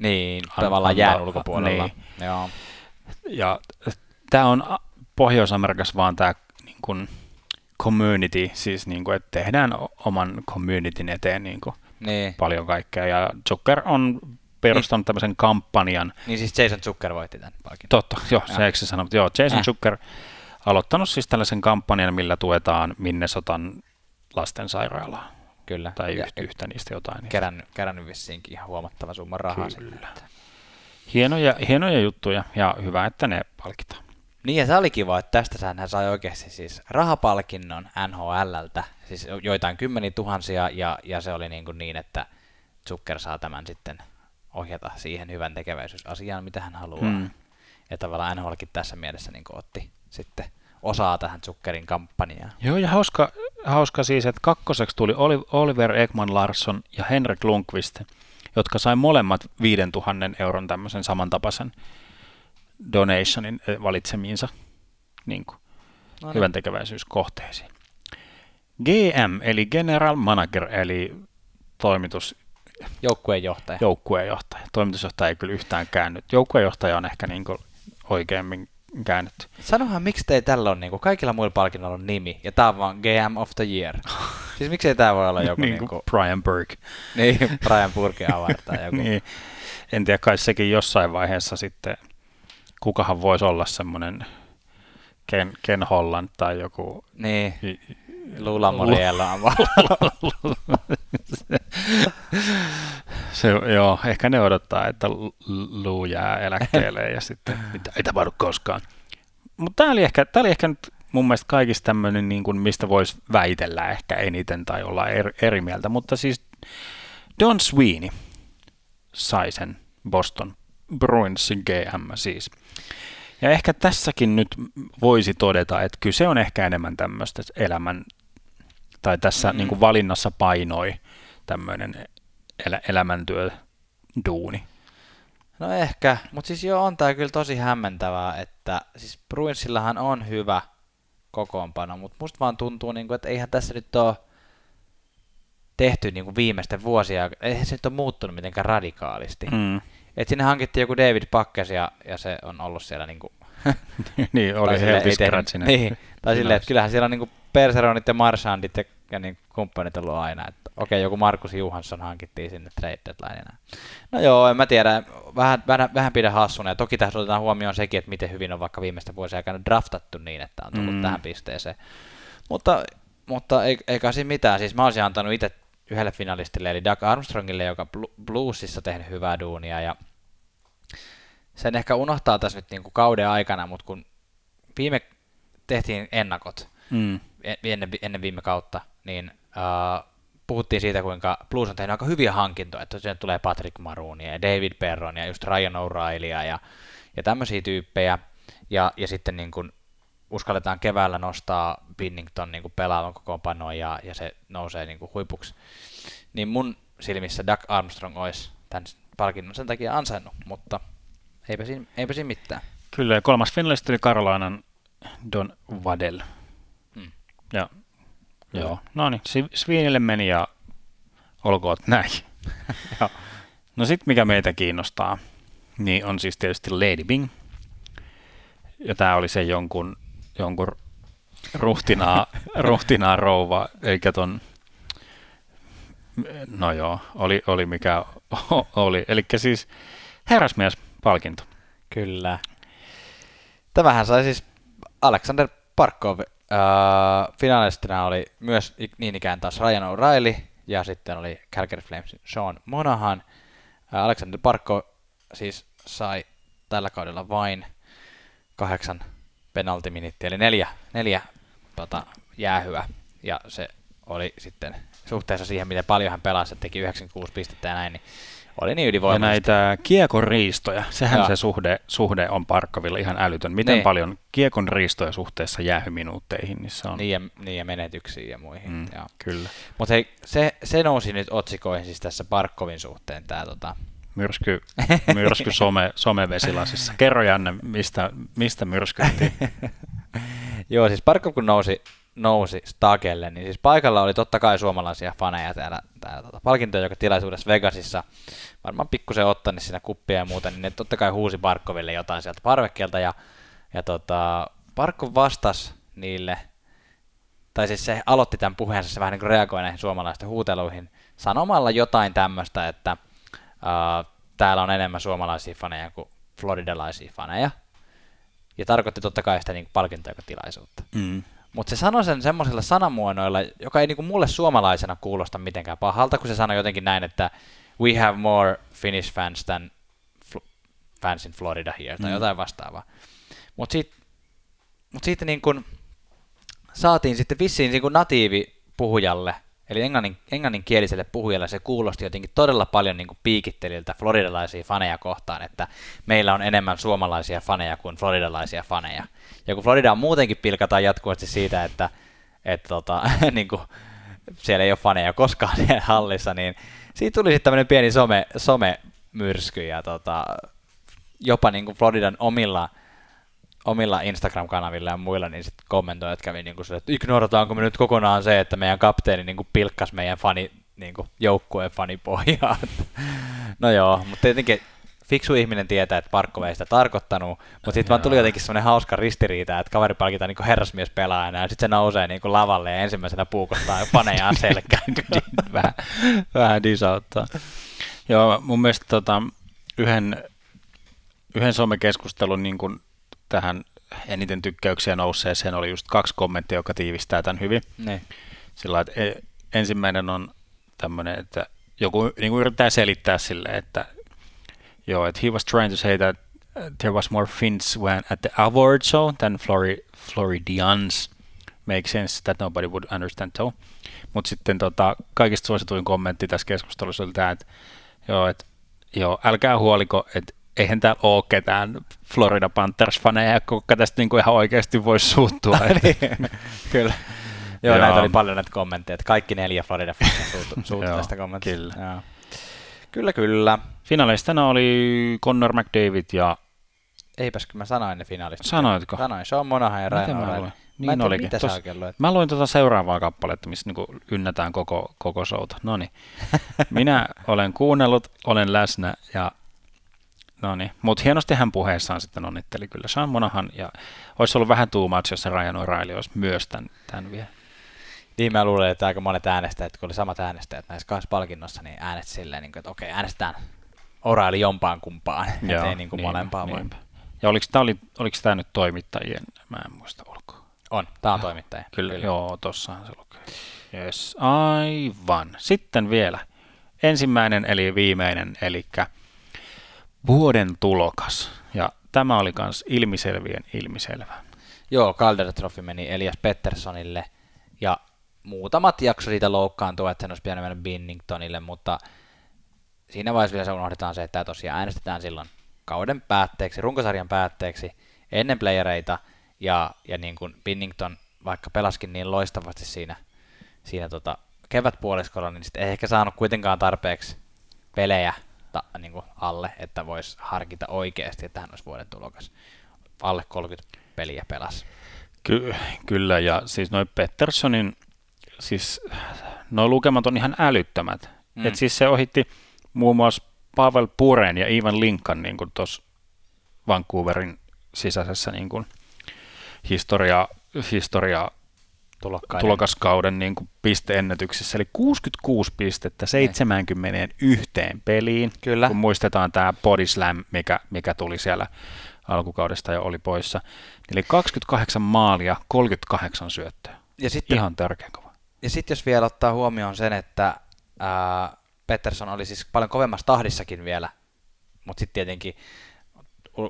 niin, An- tavallaan jään ulkopuolella. niin. Joo. Ja tämä on Pohjois-Amerikassa vaan tämä niin kuin community, siis niin kuin, että tehdään oman communityn eteen niin kuin Niin. paljon kaikkea. Ja Zucker on perustanut tämmöisen kampanjan. niin siis Jason Zucker voitti tämän palkinnon. Totta, joo, Joo. se eikö se sano, mutta joo, Jason Äh. Zucker aloittanut siis tällaisen kampanjan, millä tuetaan Minnesotan lastensairaalaa. Kyllä. Tai ja, yhtä, yhtä niistä jotain. niistä. kerännyt, kerännyt vissiinkin ihan huomattava summa rahaa. Kyllä. että- Hienoja, hienoja juttuja ja hyvä, että ne palkitaan. Niin ja se oli kiva, että tästä hän sai oikeasti siis rahapalkinnon NHLltä, siis joitain kymmeniä tuhansia, ja, ja se oli niin, kuin niin, että Zucker saa tämän sitten ohjata siihen hyvän tekeväisyysasiaan, mitä hän haluaa. Mm. Ja tavallaan NHLkin tässä mielessä niin otti sitten osaa tähän Zuckerin kampanjaan. Joo, ja hauska, hauska siis, että kakkoseksi tuli Oli- Oliver Ekman Larsson ja Henrik Lundqvist, jotka sai molemmat 5000 euron tämmöisen samantapaisen donationin eh, valitsemiinsa niin kuin, No niin. hyvän tekeväisyyskohteisiin. GM, eli General Manager, eli toimitus, Joukkueen johtaja. joukkueenjohtaja. Toimitusjohtaja ei kyllä yhtään käännyt. Joukkueenjohtaja on ehkä niin kuin oikeammin käännetty. Sanohan, miksi ei tällä on, niin kuin kaikilla muilla palkinnoilla on nimi, ja tämä on vaan GM of the Year. [LAUGHS] siis miksei tämä voi olla joku niin niin kuin kuin, Brian Burke. niin, Brian Burke Award tai [LAUGHS] joku. niin. En tiedä, kai sekin jossain vaiheessa sitten, kukahan voisi olla semmoinen Ken, Ken Holland tai joku. Niin, Lula Moriella [LAUGHS] on. Se, joo, ehkä ne odottaa, että Lu- Luu jää eläkkeelle ja sitten [LAUGHS] mitä ei tapahdu koskaan. Mutta tämä oli, ehkä, tää oli ehkä nyt mun mielestä kaikista tämmöinen, niin kuin, mistä voisi väitellä ehkä eniten tai olla eri, eri mieltä. Mutta siis Don Sweeney sai sen Boston Bruinsin GM siis. Ja ehkä tässäkin nyt voisi todeta, että kyse on ehkä enemmän tämmöistä elämän, tai tässä Mm. mm. niin kuin valinnassa painoi tämmöinen elä, elämäntyö duuni. No ehkä, mutta siis joo, on tää kyllä tosi hämmentävää, että siis Bruinsillahan on hyvä kokoonpano, mutta musta vaan tuntuu, niin kuin, että eihän tässä nyt ole tehty niin kuin viimeisten vuosia, eihän se nyt ole muuttunut mitenkään radikaalisti. Mm. Et sinne hankittiin joku David Pakkes ja, ja se on ollut siellä niin kuin, [LAUGHS] niin, oli scratchina. Niin, tai silleen, että kyllähän siellä on niin Perseronit ja Marsandit ja, ja niin kumppanit ollut aina. Että okei, joku Markus Johansson hankittiin sinne trade deadlineina. No joo, en mä tiedä. Vähän, vähän, vähän pidän hassuna. Ja toki tässä otetaan huomioon sekin, että miten hyvin on vaikka viimeistä vuosia aikana draftattu niin, että on tullut mm. Tähän pisteeseen. Mutta, mutta ei, eikä siinä mitään. Siis mä olisin antanut itse yhdelle finalistille, eli Doug Armstrongille, joka bluesissa tehnyt hyvää duunia, ja sen ehkä unohtaa tässä nyt niin kuin kauden aikana, mutta kun viime tehtiin ennakot mm. ennen, ennen viime kautta, niin uh, puhuttiin siitä, kuinka Blues on tehnyt aika hyviä hankintoja, että sinne tulee Patrick Maroonia ja David Perron ja just Ryan O'Reillya ja, ja tämmöisiä tyyppejä, ja, ja sitten niin kuin uskalletaan keväällä nostaa Binnington niin kuin pelaavan kokoonpanoon ja, ja se nousee niin kuin huipuksi, niin mun silmissä Doug Armstrong olisi tämän palkinnon sen takia ansainnut, mutta eipä siinä, eipä siinä mitään. Kyllä, ja kolmas finalisti oli Karolainan Don Vadel. Hmm. Ja, joo, no niin, Sviinille meni ja olkoon näin. [LAUGHS] no sitten mikä meitä kiinnostaa, niin on siis tietysti Lady Bing. Ja tämä oli se jonkun, jonkun ruhtinaa, [LAUGHS] ruhtinaa rouva, eikä ton, no joo, oli, oli mikä [LAUGHS] oli. Eli siis herrasmies palkinto. Kyllä. Tämähän sai siis Alexander Parkov. Äh, finalistina oli myös niin ikään taas Ryan O'Reilly ja sitten oli Calgary Flamesin Sean Monahan. Äh, Alexander Parkov siis sai tällä kaudella vain kahdeksan penaltiminittiä, eli neljä, neljä tota, jäähyä, ja se oli sitten suhteessa siihen, miten paljon hän pelasi, että teki 96 pistettä ja näin, niin oli niin. Ja näitä kiekon riistoja, sehän ja. se suhde, suhde on Parkkavilla ihan älytön. Miten niin. paljon kiekon riistoja suhteessa jäähyminuutteihin niissä on? Niin ja, niin ja menetyksiin ja muihin. Mm, ja. Kyllä. Mutta hei, se, se nousi nyt otsikoihin siis tässä Parkkovin suhteen, tämä tota, myrsky, myrsky some, somevesilasissa. Kerro Janne, mistä, mistä myrskyttiin? [LAUGHS] Joo, siis Parkov kun nousi, nousi Stagelle, niin siis paikalla oli totta kai suomalaisia faneja täällä, täällä tota, palkintoja, joka tilaisuudessa Vegasissa. Varmaan pikkusen ottanut siinä kuppia ja muuta, niin ne totta kai huusi Parkkoville jotain sieltä parvekkeelta. Ja, ja tota, Parkov vastasi niille, tai siis se aloitti tämän puheensa, se vähän niin kuin reagoi näihin suomalaisten huuteluihin, sanomalla jotain tämmöistä, että uh, täällä on enemmän suomalaisia faneja kuin floridalaisia faneja. Ja tarkoitti totta kai sitä niin palkintojakatilaisuutta. Mm. Mutta se sanoi sen semmoisilla sanamuonoilla, joka ei niinku mulle suomalaisena kuulosta mitenkään pahalta, kun se sanoi jotenkin näin, että we have more Finnish fans than fl- fans in Florida here, tai mm. jotain vastaavaa. Mutta siitä, mut siitä niin kun saatiin sitten vissiin niin natiivi puhujalle Eli englannin, englanninkieliselle puhujalle se kuulosti jotenkin todella paljon niin kuin piikitteliltä floridalaisia faneja kohtaan, että meillä on enemmän suomalaisia faneja kuin floridalaisia faneja. Ja kun Florida on muutenkin pilkataan jatkuvasti siitä, että, että tota, [LAUGHS] niin kuin, siellä ei ole faneja koskaan [LAUGHS] siellä hallissa, niin siitä tuli sitten tämmöinen pieni some, somemyrsky ja tota, jopa niin kuin Floridan omilla omilla Instagram-kanavilla ja muilla, niin sitten kommentoijat kävi niin kuin se, että ignorataanko me nyt kokonaan se, että meidän kapteeni niin kuin pilkkas meidän fani, niin kuin joukkueen fanipohjaa. [LAUGHS] no joo, mutta tietenkin fiksu ihminen tietää, että Parkko ei sitä tarkoittanut, mutta sitten vaan tuli jotenkin semmoinen hauska ristiriita, että kaveri palkitaan niin herrasmies pelaajana ja sitten se nousee niin kuin lavalle ja ensimmäisenä puukottaa ja panejaan selkään. [LAUGHS] vähän, vähän disauttaa. Joo, mun mielestä tota, yhden, yhden somekeskustelun niin kuin tähän eniten tykkäyksiä nousseeseen oli just kaksi kommenttia, joka tiivistää tämän hyvin. Ne. Sillä että e, ensimmäinen on tämmöinen, että joku niin kuin yrittää selittää sille, että joo, että he was trying to say that there was more Finns when at the award show than Flori, Floridians. Makes sense that nobody would understand though. Mutta sitten tota, kaikista suosituin kommentti tässä keskustelussa oli tämä, että joo, että joo, älkää huoliko, että eihän täällä ole ketään Florida Panthers-faneja, kuka tästä niinku ihan oikeasti voisi suuttua. [LAUGHS] niin, [LAUGHS] kyllä. Joo, Joo, näitä oli paljon näitä kommentteja, että kaikki neljä Florida faneja [LAUGHS] suuttu, tästä kommentista. Kyllä. Joo. Kyllä, kyllä. Finalistena oli Connor McDavid ja... Eipäs, kun mä sanoin ne finalistit. Sanoitko? Sanoin, se on Monahan ja Ryan Mä, niin mä olikin. Mitä Tos, sä Mä luin tuota seuraavaa kappaletta, missä niinku ynnätään koko, koko showta. No niin. Minä olen kuunnellut, olen läsnä ja No niin, mutta hienosti hän puheessaan sitten onnitteli kyllä Sean Monahan, ja olisi ollut vähän too much, jos se Ryan O'Reilly olisi myös tämän, tämän vielä. Niin mä luulen, että aika monet äänestäjät, kun oli samat äänestäjät näissä kahdessa palkinnossa, niin äänestivät silleen, niin kuin, että okei, äänestetään O'Reilly jompaan kumpaan, ettei niin kuin niin, molempaan niin. Ja oliko tämä, oli, oliko tämä nyt toimittajien, mä en muista ulkoa. On, tämä on toimittaja. Kyllä, Kyllä. joo, tossahan se lukee. Yes, aivan. Sitten vielä ensimmäinen eli viimeinen, eli vuoden tulokas. Ja tämä oli myös ilmiselvien ilmiselvä. Joo, Calder Trophy meni Elias Petterssonille ja muutamat jakso siitä loukkaantuu, että sen olisi pitänyt mennä Binningtonille, mutta siinä vaiheessa vielä se unohdetaan se, että tämä tosiaan äänestetään silloin kauden päätteeksi, runkosarjan päätteeksi, ennen playereita, ja, ja niin kuin Binnington vaikka pelaskin niin loistavasti siinä, siinä tota kevätpuoliskolla, niin sitten ei ehkä saanut kuitenkaan tarpeeksi pelejä ta, niin kuin alle, että voisi harkita oikeasti, että hän olisi vuoden tulokas. Alle 30 peliä pelas. Ky- kyllä, ja siis noin Petterssonin, siis noin lukemat on ihan älyttömät. Mm. Et siis se ohitti muun muassa Pavel Puren ja Ivan Linkan niin tuossa Vancouverin sisäisessä niin kuin historia, historia Tulokkaiden. tulokaskauden niin kuin pisteennätyksessä, eli 66 pistettä 71 peliin, Kyllä. kun muistetaan tämä body slam, mikä, mikä tuli siellä alkukaudesta ja oli poissa. Eli 28 maalia, 38 syöttöä. Ja sitten, Ihan törkeän kova. Ja sitten jos vielä ottaa huomioon sen, että ää, Pettersson oli siis paljon kovemmassa tahdissakin vielä, mutta sitten tietenkin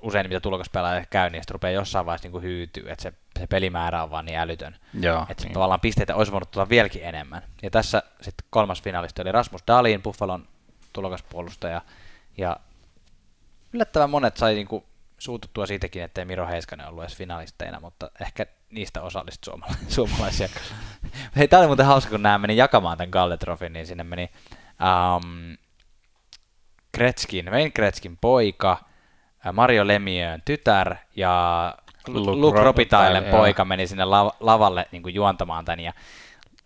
usein mitä tulokaspelaaja käy, niin sitten rupeaa jossain vaiheessa niin hyytyy, että se, se pelimäärä on vaan niin älytön. Joo, että niin. tavallaan pisteitä olisi voinut tulla vieläkin enemmän. Ja tässä sitten kolmas finalisti oli Rasmus Dalin, Buffalon tulokaspuolustaja, ja yllättävän monet sai niin kuin suututtua siitäkin, ettei Miro Heiskanen ollut edes finalisteina, mutta ehkä niistä osallistui suomala- [LAUGHS] suomalaisia. Hei, tämä oli muuten hauska, kun nämä meni jakamaan tämän Galletrofin, niin sinne meni um, Kretskin, Wayne Kretskin poika, Mario Lemieux tytär ja Luke, Luke Robitailen poika meni sinne lav- lavalle niin kuin juontamaan tämän. Ja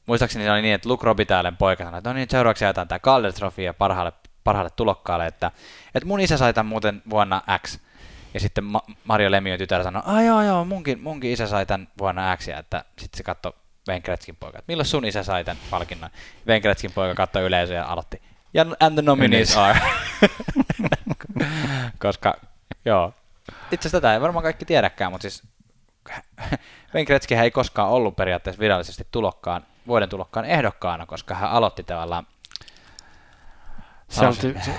muistaakseni se oli niin, että Luke Robitailen poika sanoi, että no niin, seuraavaksi jaetaan tämä Calder Trophy parhaalle, parhaalle tulokkaalle, että, että mun isä sai tämän muuten vuonna X. Ja sitten Ma- Mario Lemieux tytär sanoi, että joo joo, munkin, munkin isä sai tämän vuonna X, ja että sitten se katsoi Venkretskin poika, että milloin sun isä sai tämän palkinnon? Venkretskin poika katsoi yleisöä ja aloitti, ja and the nominees are. [LAUGHS] Koska Joo. Itse asiassa tätä ei varmaan kaikki tiedäkään, mutta siis [LAUGHS] Wayne ei koskaan ollut periaatteessa virallisesti tulokkaan, vuoden tulokkaan ehdokkaana, koska hän aloitti tavallaan se on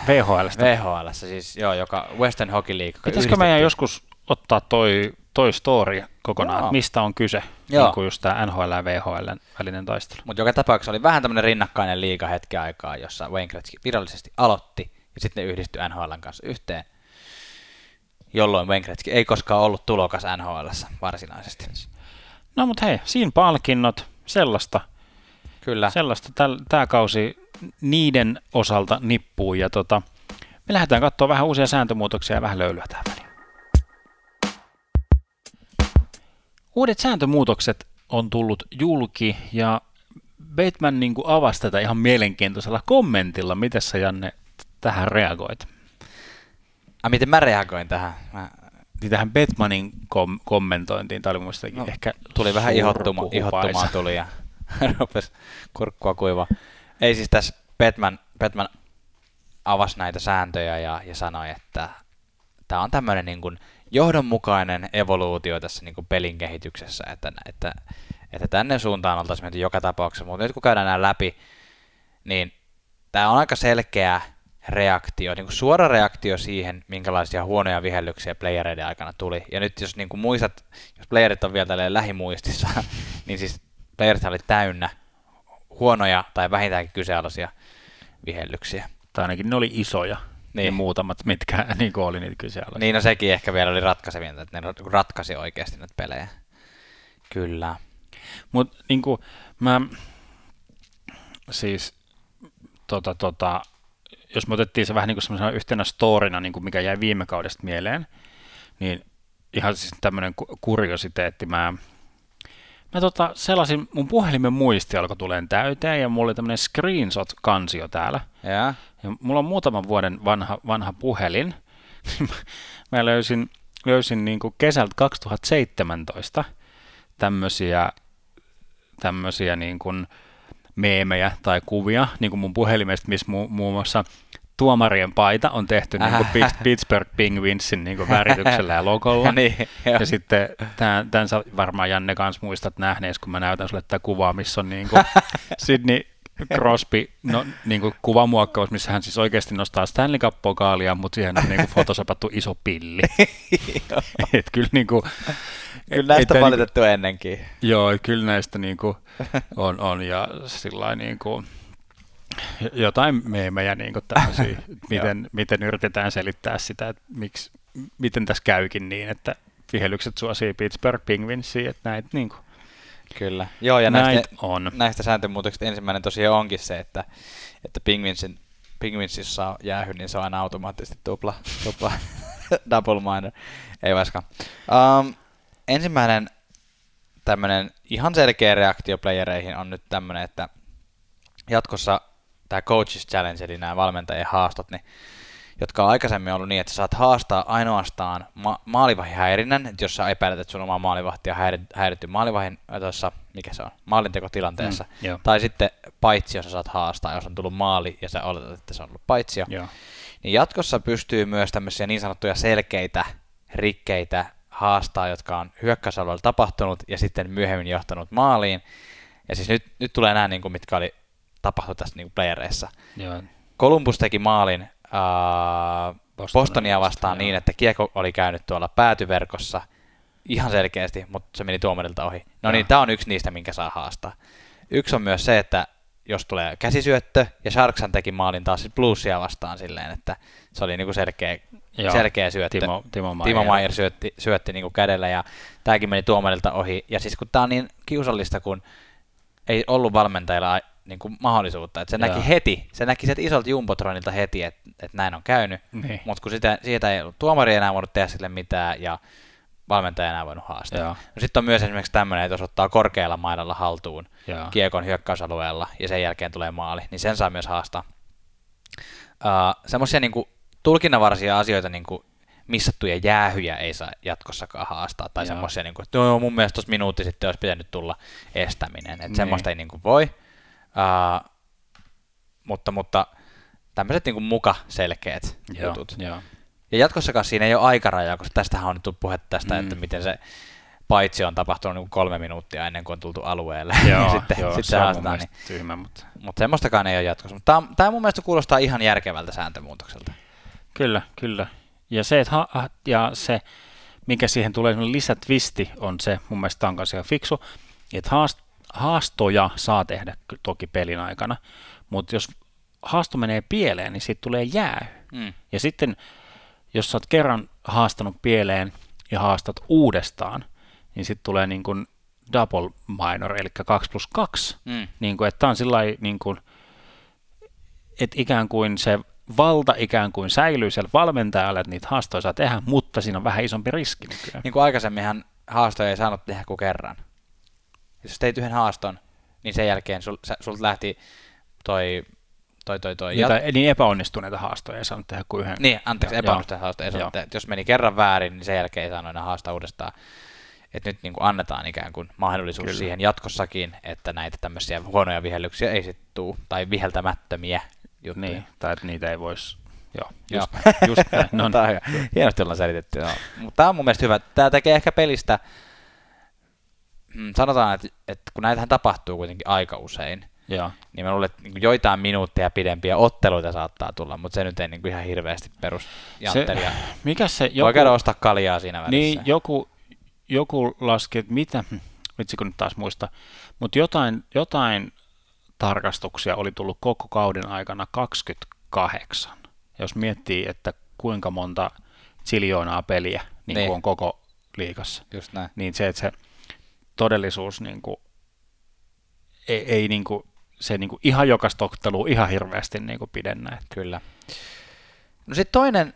VHL. VHL, siis joo, joka Western Hockey League. Pitäisikö meidän joskus ottaa toi, toi story kokonaan, joo. mistä on kyse, joo. niin kuin just tämä NHL ja VHL välinen taistelu. Mutta joka tapauksessa oli vähän tämmöinen rinnakkainen liiga hetki aikaa, jossa Wayne Gretzky virallisesti aloitti, ja sitten ne yhdistyi NHLn kanssa yhteen jolloin Wayne Gretzky ei koskaan ollut tulokas nhl varsinaisesti. No mutta hei, siinä palkinnot, sellaista. Kyllä. Sellaista tämä kausi niiden osalta nippuu ja tota, me lähdetään katsoa vähän uusia sääntömuutoksia ja vähän löylyä tähän väliin. Uudet sääntömuutokset on tullut julki ja Bateman niin avasi tätä ihan mielenkiintoisella kommentilla. Miten sä Janne tähän reagoit? Ah, miten mä reagoin tähän? Mä... Niin tähän Batmanin kom- kommentointiin, tämä oli muistakin no, ehkä Tuli vähän ihottuma, ihottumaa tuli ja [LAUGHS] rupesi kurkkua kuiva. Ei siis tässä Batman, Batman avasi näitä sääntöjä ja, ja sanoi, että tämä on tämmöinen niin kuin johdonmukainen evoluutio tässä niin kuin pelin kehityksessä, että, että, että tänne suuntaan oltaisiin menty joka tapauksessa, mutta nyt kun käydään nämä läpi, niin tämä on aika selkeä reaktio, niin kuin suora reaktio siihen, minkälaisia huonoja vihellyksiä playereiden aikana tuli. Ja nyt jos niin kuin muistat, jos playerit on vielä tälleen lähimuistissa, [LAUGHS] niin siis playerit oli täynnä huonoja tai vähintäänkin kyseenalaisia vihellyksiä. Tai ainakin ne oli isoja, niin. ne muutamat, mitkä [LAUGHS] niin kuin oli niitä kyseenalaisia. Niin, no sekin ehkä vielä oli ratkaisevinta, että ne ratkaisi oikeasti näitä pelejä. Kyllä. Mutta niin kuin mä siis tota, tota, jos me otettiin se vähän niin kuin yhtenä storina, niin kuin mikä jäi viime kaudesta mieleen, niin ihan siis tämmöinen kuriositeetti. Mä, mä tota, sellaisin, mun puhelimen muisti alkoi tuleen täyteen ja mulla oli tämmöinen screenshot-kansio täällä. Ja. ja mulla on muutaman vuoden vanha, vanha puhelin. [LAUGHS] mä löysin, löysin niin kuin kesältä 2017 tämmöisiä, tämmöisiä niin kuin, meemejä tai kuvia, niin kuin mun puhelimesta, missä mu- muun muassa tuomarien paita on tehty niin kuin Ähä. Pittsburgh Penguinsin niin kuin värityksellä ja logolla. [LAUGHS] niin. Ja sitten tämän, tämän sä varmaan Janne kanssa muistat nähnees, kun mä näytän sulle tätä kuvaa, missä on niin kuin [LAUGHS] Sydney Crosby no, niin kuin kuvamuokkaus, missä hän siis oikeasti nostaa Stanley Cup-pokaalia, mutta siihen on niin kuin [LAUGHS] fotosapattu iso pilli. Et kyllä niin kuin, Kyllä näistä tää valitettu ennenkin. Joo, kyllä näistä niin kuin [LAUGHS] on, on ja sillä niin kuin, jotain meemejä niin kuin tämmöisiä, [LAUGHS] miten, miten yritetään selittää sitä, että miksi, miten tässä käykin niin, että vihellykset suosii Pittsburgh Penguinsia, että näitä niin kuin, Kyllä. Joo, ja näitä näistä, on. näistä sääntömuutoksista ensimmäinen tosiaan onkin se, että, että Penguinsin, Penguinsissa on jäähy, niin se on aina automaattisesti tupla, tupla [LAUGHS] double minor. Ei vaikka. Um, ensimmäinen tämmöinen ihan selkeä reaktio playereihin on nyt tämmöinen, että jatkossa tämä Coaches Challenge, eli nämä valmentajien haastot, niin, jotka on aikaisemmin ollut niin, että sä saat haastaa ainoastaan ma- maalivahihäirinnän, että jos sä epäilet, että sun oma maalivahti on häiri- häiritty maalivahin tuossa, mikä se on, maalintekotilanteessa, Mm, tai sitten paitsi, jos sä saat haastaa, jos on tullut maali ja sä oletat, että se on ollut paitsio, Joo. niin jatkossa pystyy myös tämmöisiä niin sanottuja selkeitä rikkeitä haastaa, jotka on hyökkäysalueella tapahtunut ja sitten myöhemmin johtanut maaliin. Ja siis nyt, nyt tulee nämä, niin kuin, mitkä oli tapahtunut tässä niin playereissa. Joo. Columbus teki maalin äh, Bostonia Bostonia vastaan niin, joo. että kiekko oli käynyt tuolla päätyverkossa ihan selkeästi, mutta se meni tuomarilta ohi. No niin, tämä on yksi niistä, minkä saa haastaa. Yksi on myös se, että jos tulee käsisyöttö, ja Sharksan teki maalin taas sit Bluesia vastaan silleen, että se oli niinku selkeä, Joo. selkeä syöttö. Timo, Timo Maier. Timo Maier syötti, syötti niinku kädellä ja tämäkin meni tuomarilta ohi. Ja siis kun tämä on niin kiusallista, kun ei ollut valmentajilla ai- niinku mahdollisuutta, että se Joo. näki heti, se näki sieltä isolta Jumbotronilta heti, että, että näin on käynyt, Niin. mutta kun sitä, siitä ei ollut tuomari enää voinut tehdä sille mitään ja valmentaja enää voinut haastaa. Joo. No sitten on myös esimerkiksi tämmöinen, että jos ottaa korkealla maidalla haltuun Joo. kiekon hyökkäysalueella ja sen jälkeen tulee maali, niin sen saa myös haastaa. Uh, semmoisia niinku tulkinnanvaraisia asioita, niinku missattuja jäähyjä ei saa jatkossakaan haastaa, tai Joo. semmoisia, niinku, että joo, mun mielestä tuossa minuutti sitten olisi pitänyt tulla estäminen, että Niin. semmoista ei niinku voi. Uh, mutta, mutta tämmöiset niinku muka selkeät Joo. jutut. Joo. Ja jatkossakaan siinä ei ole aikarajaa, koska tästähän on nyt tullut puhetta tästä, Mm. että miten se paitsi on tapahtunut niin kolme minuuttia ennen kuin on tultu alueelle. [LAUGHS] Joo, sitten, joo, sitten se on mun haastetaan, mielestä tyhmä, mutta Mutta semmoistakaan ei ole jatkossa. Mutta tämä, tämä mun mielestä kuulostaa ihan järkevältä sääntömuutokselta. Kyllä, kyllä. Ja se, että ha- ja se mikä siihen tulee semmoinen lisätvisti, on se mun mielestä on kanssa fiksu, että haast- haastoja saa tehdä toki pelin aikana, mutta jos haasto menee pieleen, niin siitä tulee jää. Mm. Ja sitten, jos sä oot kerran haastanut pieleen ja haastat uudestaan, niin sitten tulee niin kuin double minor, eli 2 plus 2. Mm. Niin kuin, että tämä on sillä niin kuin, että ikään kuin se valta ikään kuin säilyy siellä valmentajalle, että niitä haastoja saa tehdä, mutta siinä on vähän isompi riski nykyään. Niin kuin aikaisemminhan haastoja ei saanut tehdä kuin kerran. Jos teit yhden haaston, niin sen jälkeen sul, sulta lähti toi, toi, toi, toi. Niitä, niin epäonnistuneita haastoja ei saanut tehdä kuin yhden. Niin, anteeksi, Joo, epäonnistunut haasto. Ei saanut tehdä. Jos meni kerran väärin, niin sen jälkeen ei saanut enää haastaa uudestaan. Et nyt niin kuin annetaan ikään kuin mahdollisuus Kyllä. Siihen jatkossakin, että näitä tämmöisiä huonoja vihellyksiä ei sitten tuu, tai viheltämättömiä juttuja. Niin, tai että niitä ei voisi... Joo, Joo. just, just [LAUGHS] näin. No, Tämä on hyvä. Hienosti ollaan selitetty. No. Mutta tämä on mun mielestä hyvä. Tämä tekee ehkä pelistä, mm, sanotaan, että, että kun näitähän tapahtuu kuitenkin aika usein, joo. niin mä luulen, että niin joitain minuutteja pidempiä otteluita saattaa tulla, mutta se nyt ei niin kuin ihan hirveästi perus jantteria. mikä se... [LAUGHS] Joku... Voi käydä ostaa kaljaa siinä välissä. Niin, joku, joku laski, että mitä, hm, vitsi kun nyt taas muista, mutta jotain, jotain tarkastuksia oli tullut koko kauden aikana 28. Jos miettii, että kuinka monta ziljoonaa peliä niin Niin. on koko liikassa, Just näin. niin se, että se todellisuus niin kuin, ei, ei niin kuin, se niin kuin ihan jokaista ottelua ihan hirveästi niin kuin pidennä. Että, Kyllä. No sitten toinen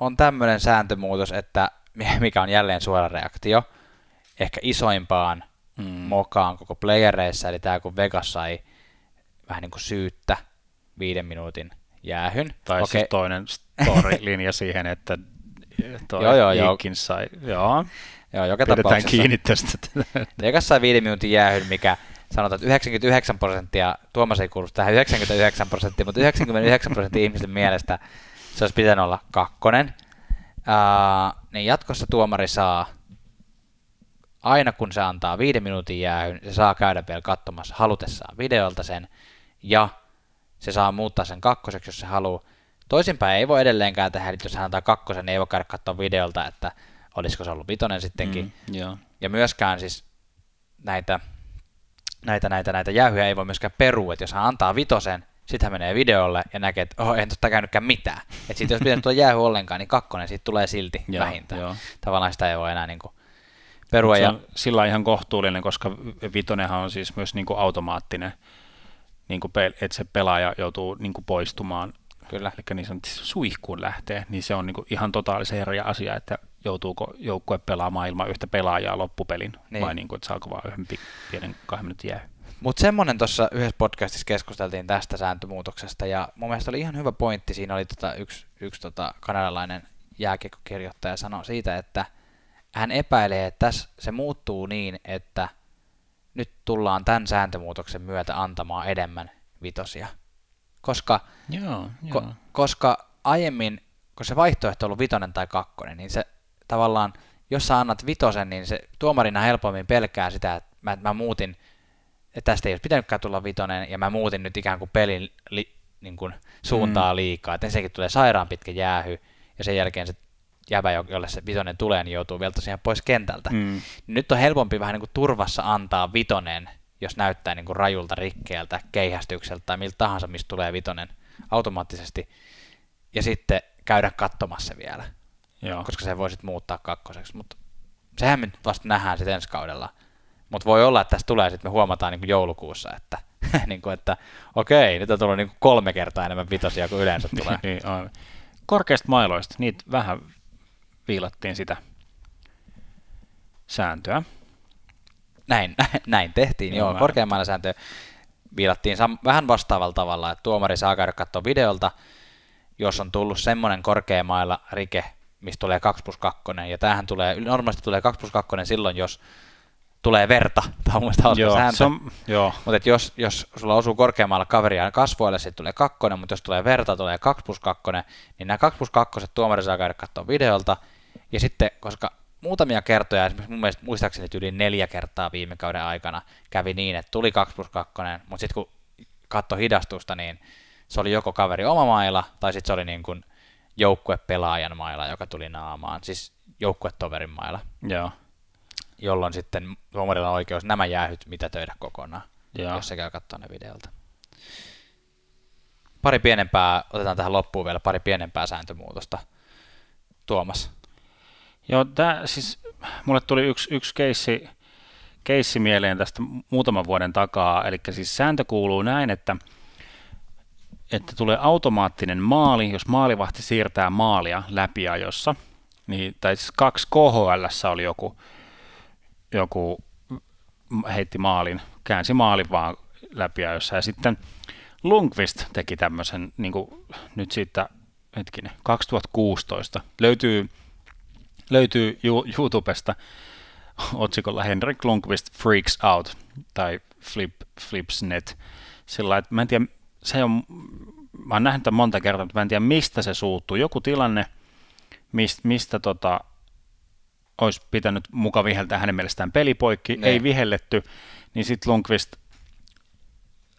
on tämmöinen sääntömuutos, että mikä on jälleen suora reaktio, ehkä isoimpaan mm, mokaan koko playereissa, eli tämä kun Vegas sai vähän niin kuin syyttä viiden minuutin jäähyn. tai Okei, siis toinen story-linja [LAUGHS] siihen, että toi Joo, joo, joo. Sai, joo, joo, joka pidetään tapauksessa kiinni tästä. [LAUGHS] Vegas sai viiden minuutin jäähyn, mikä sanotaan, että 99 prosenttia, Tuomas ei kuulu tähän 99 prosenttia, mutta 99 prosenttia [LAUGHS] ihmisten mielestä se olisi pitänyt olla kakkonen. Uh, niin jatkossa tuomari saa, aina kun se antaa viiden minuutin jäähyn, se saa käydä vielä katsomassa halutessaan videolta sen, ja se saa muuttaa sen kakkoseksi, jos se haluaa. Toisinpäin ei voi edelleenkään tehdä, että jos hän antaa kakkosen, niin ei voi käydä katsoa videolta, että olisiko se ollut vitonen sittenkin. Mm, joo. Ja myöskään siis näitä, näitä, näitä, näitä jäähyjä ei voi myöskään perua, että jos hän antaa vitosen, sitten hän menee videolle ja näkee, että oh, en tosta käynytkään mitään. Että sitten jos pitäisi tulla jäähy ollenkaan, niin kakkonen siitä tulee silti Joo, vähintään. joo. Tavallaan sitä ei voi enää niin kuin perua. Se Ja, on sillä ihan kohtuullinen, koska vitonenhan on siis myös niin kuin automaattinen, niin kuin pel- että se pelaaja joutuu niin kuin poistumaan, kyllä. eli niin sanotusti suihkuun lähtee, niin se on niin kuin ihan totaalisen eri asia, että joutuuko joukkue pelaamaan ilman yhtä pelaajaa loppupelin, Niin. vai niin kuin, että saako vaan yhden pi- pienen kahden minuutin jää. Mutta semmoinen tuossa yhdessä podcastissa keskusteltiin tästä sääntömuutoksesta, ja mun mielestä oli ihan hyvä pointti. Siinä oli tota yksi, yksi tota kanadalainen jääkiekkokirjoittaja sanoi siitä, että hän epäilee, että tässä se muuttuu niin, että nyt tullaan tämän sääntömuutoksen myötä antamaan enemmän vitosia. Koska, Joo, ko, koska aiemmin, kun se vaihtoehto on ollut vitonen tai kakkonen, niin se tavallaan, jos sä annat vitosen, niin se tuomarina helpommin pelkää sitä, että mä, mä muutin että tästä ei olisi pitänytkään tulla vitonen, ja mä muutin nyt ikään kuin pelin li, niin kuin suuntaa Mm. liikaa, että ensinnäkin tulee sairaan pitkä jäähy, ja sen jälkeen se jäbä, jo- jolle se vitonen tulee, niin joutuu vielä tosiaan pois kentältä. Mm. Nyt on helpompi vähän niin kuin turvassa antaa vitonen, jos näyttää niin kuin rajulta rikkeeltä, keihästykseltä tai miltä tahansa, mistä tulee vitonen automaattisesti, ja sitten käydä katsomassa vielä, Joo. koska se voi sitten muuttaa kakkoseksi, mutta sehän me nyt vasta nähdään sitten ensi kaudella. Mutta voi olla, että tästä tulee sitten, me huomataan niin kuin joulukuussa, että, [LAUGHS] niin kuin, että okei, nyt on tullut niin kuin kolme kertaa enemmän vitosia kuin yleensä [LAUGHS] tulee. niin, aivan. Korkeista mailoista, niitä vähän viilattiin sitä sääntöä. [LAUGHS] Näin, näin tehtiin, Joo, joo. Korkeammalla sääntö viilattiin sam- vähän vastaavalla tavalla, että tuomari saa käydä katsoa videolta, jos on tullut semmoinen korkeamailla rike, mistä tulee 2 plus 2, ja tämähän tulee, normaalisti tulee 2 plus 2 silloin, jos tulee verta, tämä on mun mielestä hauska Joo, sääntö. se on, joo, Mutta jos, jos sulla osuu korkeammalla kaveria kasvoille, sitten tulee kakkonen, mutta jos tulee verta, tulee 2 plus 2, niin nämä 2 plus 2 tuomari saa käydä katsoa videolta. Ja sitten, koska muutamia kertoja, esimerkiksi mun mielestä muistaakseni yli neljä kertaa viime kauden aikana kävi niin, että tuli 2 plus 2, mutta sitten kun katsoi hidastusta, niin se oli joko kaveri oma maila, tai sitten se oli niin kuin joukkuepelaajan maila, joka tuli naamaan, siis joukkuetoverin maila, joo, jolloin sitten tuomarilla on oikeus nämä jäähyt mitätöidä kokonaan joo. jos se käy katsoa ne videolta. Pari pienempää, otetaan tähän loppuun vielä pari pienempää sääntömuutosta. Tuomas. Joo, tää, siis mulle tuli yksi, yksi keissi, keissi mieleen tästä muutaman vuoden takaa, eli siis sääntö kuuluu näin, että, että tulee automaattinen maali, jos maalivahti siirtää maalia läpiajossa, niin, tai siis kaksi KHL oli joku, joku heitti maalin, käänsi maalin vaan läpiajossa, ja sitten Lundqvist teki tämmöisen, niin kuin nyt siitä, hetkinen, 2016, löytyy löytyy YouTubesta otsikolla Henrik Lundqvist Freaks Out tai Flip, Flips Net. Sillä että mä en tiedä, se on, mä oon nähnyt tämän monta kertaa, mutta mä en tiedä mistä se suuttuu. Joku tilanne, mistä, mistä tota, olisi pitänyt muka viheltää hänen mielestään pelipoikki, Ne. ei vihelletty, niin sitten Lundqvist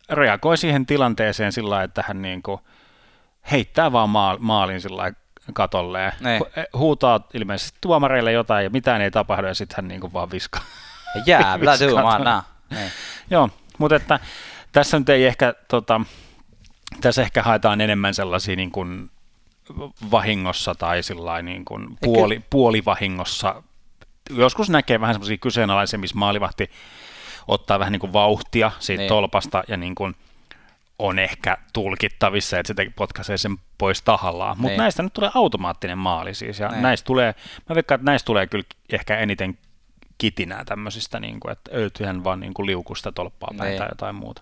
reagoi siihen tilanteeseen sillä että hän niinku heittää vaan maal, maalin sillä lailla katolleen, Ne. Hu- huutaa ilmeisesti tuomareille jotain ja mitään ei tapahdu ja sitten hän niinku vaan viskaa. [LAUGHS] Jävla [LAUGHS] Viskaa tuumana. Niin. Joo, mutta että tässä nyt ei ehkä, tota, tässä ehkä haetaan enemmän sellaisia niin kuin vahingossa tai sillä niin kuin puoli, puolivahingossa. Joskus näkee vähän semmoisia kyseenalaisia, missä maalivahti ottaa vähän niin kuin vauhtia siitä Niin. niin. tolpasta ja niin kuin on ehkä tulkittavissa, että se potkaisee sen pois tahallaan. Mutta Niin. näistä nyt tulee automaattinen maali siis, ja Niin. näistä tulee, mä veikkaan, että näistä tulee kyllä ehkä eniten kitinää tämmöisistä, niin kuin, että öytyhän vaan niin kuin liukusta tolppaa päin Niin. tai jotain muuta.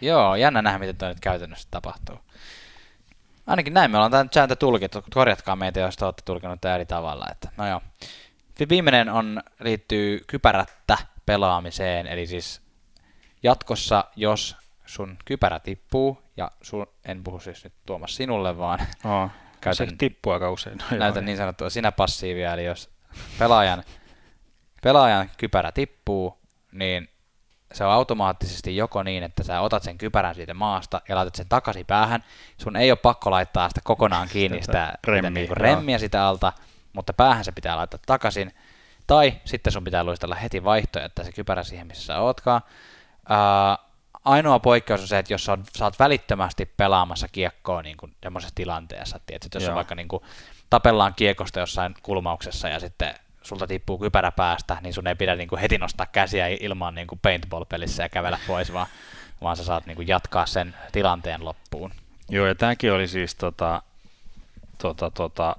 Joo, jännä nähdä, miten toi nyt käytännössä tapahtuu. Ainakin näin me ollaan tämä sääntö tulkittu. Korjatkaa meitä, jos te olette tulkinut tämä eri tavalla. Että, no joo. Vi- Viimeinen on, liittyy kypärättä pelaamiseen, eli siis jatkossa, jos sun kypärä tippuu, ja sun, en puhu siis nyt Tuomas sinulle, vaan Oh. Käytän- Se tippuu aika usein. No, näytän niin sanottua sinä passiivia, eli jos pelaajan, pelaajan kypärä tippuu, niin se on automaattisesti joko niin, että sä otat sen kypärän siitä maasta ja laitat sen takaisin päähän. Sun ei ole pakko laittaa sitä kokonaan kiinni, Sitä sitä, remmiä, niin joo. remmiä sitä alta, mutta päähän se pitää laittaa takaisin. Tai sitten sun pitää luistella heti vaihtoehto, että se kypärä siihen, missä sä ootkaan. Ää, ainoa poikkeus on se, että jos sä oot, sä oot välittömästi pelaamassa kiekkoa niin kuin semmoisessa tilanteessa, tiedätkö, että jos on vaikka niin kuin, tapellaan kiekosta jossain kulmauksessa ja sitten sulta tippuu kypärä päästä, niin sun ei pidä niin kuin heti nostaa käsiä ilman niin kuin paintball-pelissä ja kävellä pois, vaan, vaan sä saat niin kuin jatkaa sen tilanteen loppuun. Joo, ja tämäkin oli siis tota, tota, tota,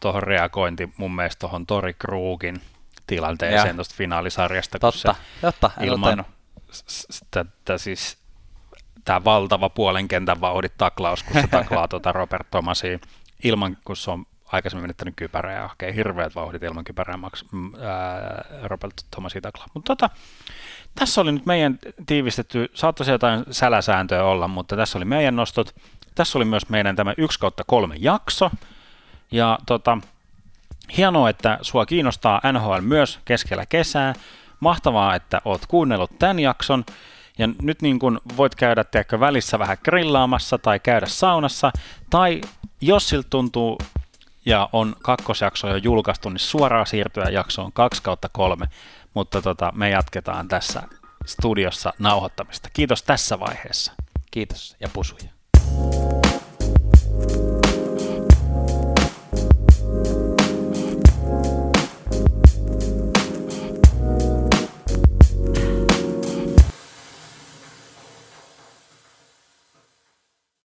tuohon reagointi mun mielestä tuohon Tori Krugin tilanteeseen tuosta finaalisarjasta. kun Totta, totta, ilman tätä siis tämä valtava puolen kentän vauhdit taklaus, kun se taklaa [LAUGHS] tuota Robert Thomasia ilman, kun se on aikaisemmin menettänyt kypärää ja hakee hirveät vauhdit ilman kypärää maks, ää, Robert Thomasia taklaa. Mutta tota, tässä oli nyt meidän tiivistetty, saattaisi jotain säläsääntöä olla, mutta tässä oli meidän nostot. Tässä oli myös meidän tämä 1 kautta 3 jakso. Ja tota, hienoa, että sua kiinnostaa NHL myös keskellä kesää. Mahtavaa, että oot kuunnellut tämän jakson. Ja nyt niin kun voit käydä tiedätkö, välissä vähän grillaamassa tai käydä saunassa. Tai jos siltä tuntuu ja on kakkosjakso jo julkaistu, niin suoraan siirtyä jaksoon 2 kautta 3. Mutta tota, me jatketaan tässä studiossa nauhoittamista. Kiitos tässä vaiheessa. Kiitos ja pusuja.